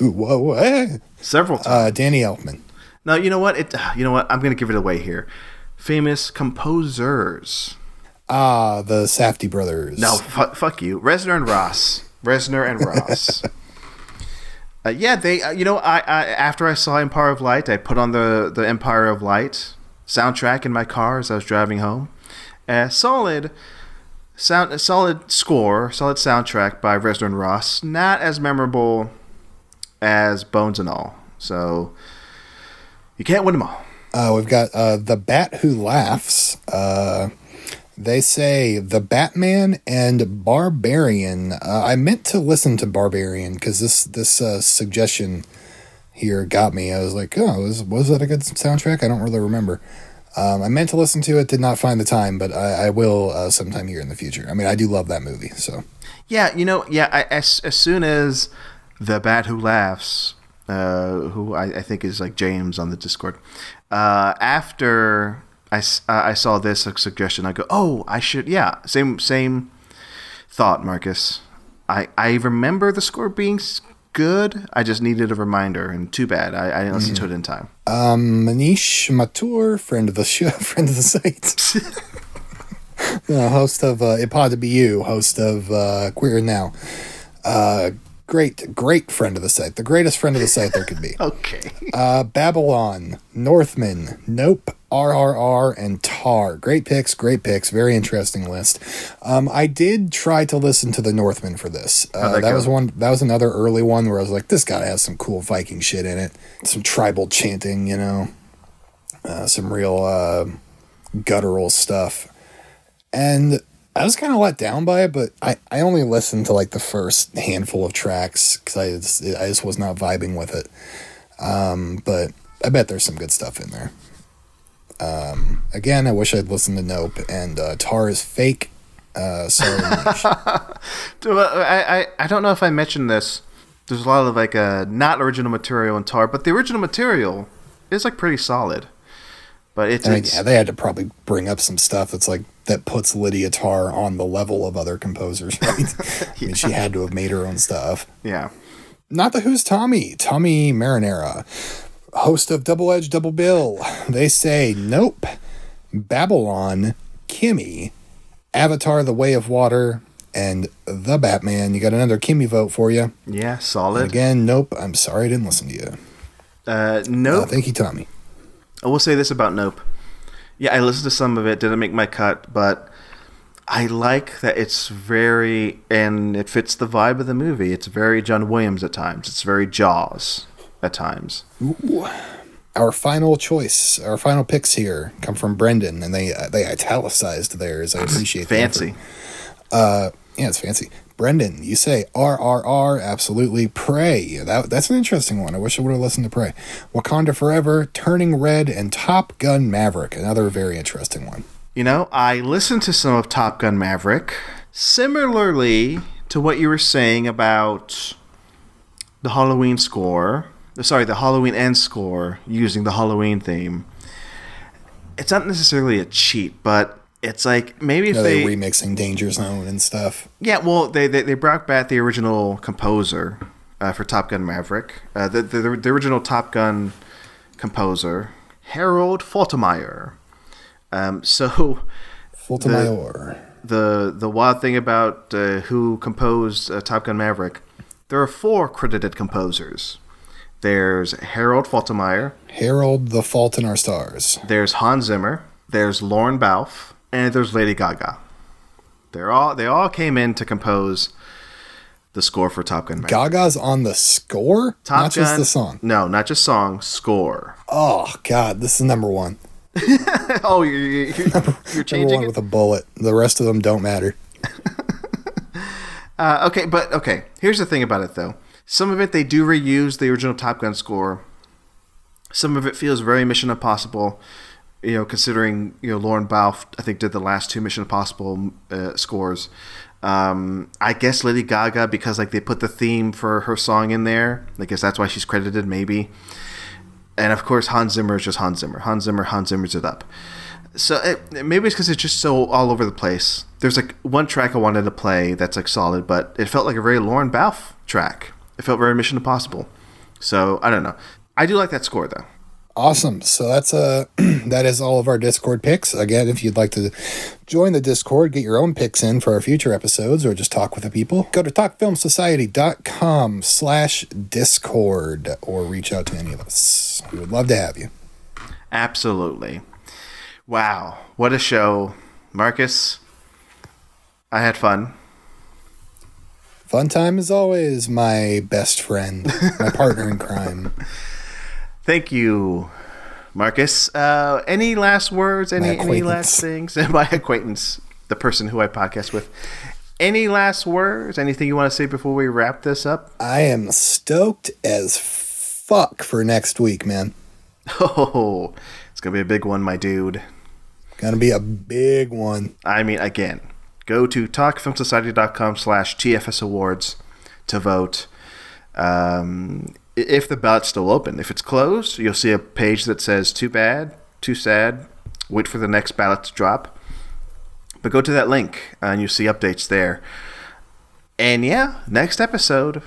Ooh, whoa, whoa, several times. Uh, Danny Elfman. No, you know what? It. You know what? I'm gonna give it away here. Famous composers. Ah, the Safdie brothers. No, fu- fuck you. Reznor and Ross. Reznor and Ross. uh, yeah, they. Uh, you know, I, I after I saw Empire of Light, I put on the the Empire of Light soundtrack in my car as I was driving home. Uh, solid. Sound, solid score, solid soundtrack by Reznor and Ross. Not as memorable as Bones and All. So you can't win them all. Uh, we've got uh, The Bat Who Laughs. Uh, they say The Batman and Barbarian. Uh, I meant to listen to Barbarian because this this uh, suggestion here got me. I was like, oh, was, was that a good soundtrack? I don't really remember. Um, I meant to listen to it, did not find the time, but I, I will uh, sometime here in the future. I mean, I do love that movie, so Yeah, you know, yeah. I, as as soon as the bat who laughs, uh, who I, I think is like James on the Discord, uh, after I, uh, I saw this suggestion, I go, oh, I should, yeah, same same thought, Marcus. I I remember the score being good. I just needed a reminder, and too bad I, I didn't listen to it in time. Um, Manish Mathur, friend of the show, friend of the site, uh, host of uh, It Pod to Be You, host of uh, Queer Now. Uh, great, great friend of the site, the greatest friend of the site there could be. Okay. Uh, Babylon, Northman, Nope, RRR, and Tar. Great picks, great picks. Very interesting list. Um, I did try to listen to the Northmen for this. Uh, that that was one. That was another early one where I was like, this guy has some cool Viking shit in it. Some tribal chanting, you know, uh, some real uh, guttural stuff. And I was kind of let down by it, but I, I only listened to like the first handful of tracks because I just, I just was not vibing with it. Um, but I bet there's some good stuff in there. Um, again, I wish I'd listened to Nope and uh, Tar is fake. Uh, so I, I, I don't know if I mentioned this. There's a lot of like uh, not original material in Tar, but the original material is like pretty solid. But it's, I mean, it's yeah, they had to probably bring up some stuff that's like that puts Lydia Tar on the level of other composers, right? I mean, she had to have made her own stuff. yeah. Not the Who's Tommy, Tommy Marinera, host of Double Edge Double Bill. They say, nope. Babylon, Kimi, Avatar The Way of Water, and The Batman. You got another Kimi vote for you. Yeah, And solid. again, nope. I'm sorry I didn't listen to you. Uh, Uh, nope. thank you, Tommy. I will say this about Nope. Yeah, I listened to some of it, didn't make my cut, but I like that it's very, and it fits the vibe of the movie. It's very John Williams at times. It's very Jaws at times. Our final choice, our final picks here come from Brendan, and they uh, they italicized theirs. I appreciate. Fancy. Uh, yeah, it's fancy. Brendan, you say RRR, absolutely. Pray. That, that's an interesting one. I wish I would have listened to Pray. Wakanda Forever, Turning Red, and Top Gun Maverick. Another very interesting one. You know, I listened to some of Top Gun Maverick. Similarly to what you were saying about the Halloween score, sorry, the Halloween end score using the Halloween theme. It's not necessarily a cheat, but it's like maybe if know, they remixing Danger Zone and stuff. Yeah, well, they they, they brought back the original composer uh, for Top Gun Maverick, uh, the, the the original Top Gun composer, Harold Faltermeyer. Um, so Fulton Mayor. the the wild thing about uh, who composed uh, Top Gun Maverick, there are four credited composers. There's Harold Faltermeyer, Harold the Fault in Our Stars. there's Hans Zimmer, there's Lorne Balfe, and there's Lady Gaga. They're all they all came in to compose the score for Top Gun Maverick. Gaga's on the score? Top Not just Gun- the song. No, not just song, score. Oh, God. This is number one. oh, you're, you're, you're, Number changing one it? with a bullet. The rest of them don't matter. Uh, okay, but okay. Here's the thing about it, though. Some of it they do reuse the original Top Gun score. Some of it feels very Mission Impossible. You know, considering you know Lorne Balfe, I think did the last two Mission Impossible uh, scores. Um, I guess Lady Gaga because like they put the theme for her song in there. I guess that's why she's credited, maybe. And of course, Hans Zimmer is just Hans Zimmer. Hans Zimmer, Hans Zimmer's it up. So it, maybe it's because it's just so all over the place. There's like one track I wanted to play that's like solid, but it felt like a very Lorne Balfe track. It felt very Mission Impossible. So I don't know. I do like that score though. Awesome. So that's uh that is all of our Discord picks. Again, if you'd like to join the Discord, get your own picks in for our future episodes or just talk with the people, go to talkfilmsociety.com slash discord or reach out to any of us. We would love to have you. Absolutely. Wow, what a show, Marcus. I had fun. Fun time as always, my best friend, my partner in crime. Thank you, Marcus. Uh, any last words? Any any last things? my acquaintance, the person who I podcast with. Any last words? Anything you want to say before we wrap this up? I am stoked as fuck for next week, man. Oh, it's gonna be a big one, my dude. Gonna be a big one. I mean, again, go to talkfilmsociety.com slash TFS Awards to vote. Um, if the ballot's still open. If it's closed, you'll see a page that says too bad, too sad, wait for the next ballot to drop. But go to that link and you'll see updates there. And yeah, next episode,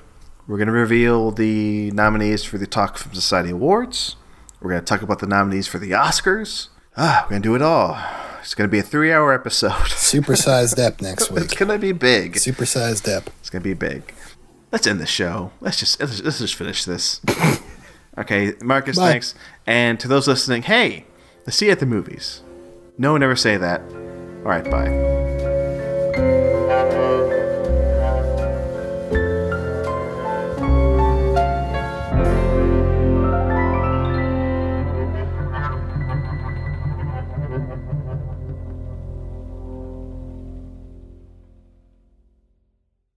we're going to reveal the nominees for the Talk Film Society Awards. We're going to talk about the nominees for the Oscars. Ah, we're going to do it all. It's going to be a three hour episode. Supersized Ep next week. it's to be big. Supersized Ep. It's gonna be big. Let's end the show. Let's just let's, let's just finish this. Okay, Marcus, Bye. thanks. And to those listening, hey, let's See you at the movies. No one ever say that. All right, bye.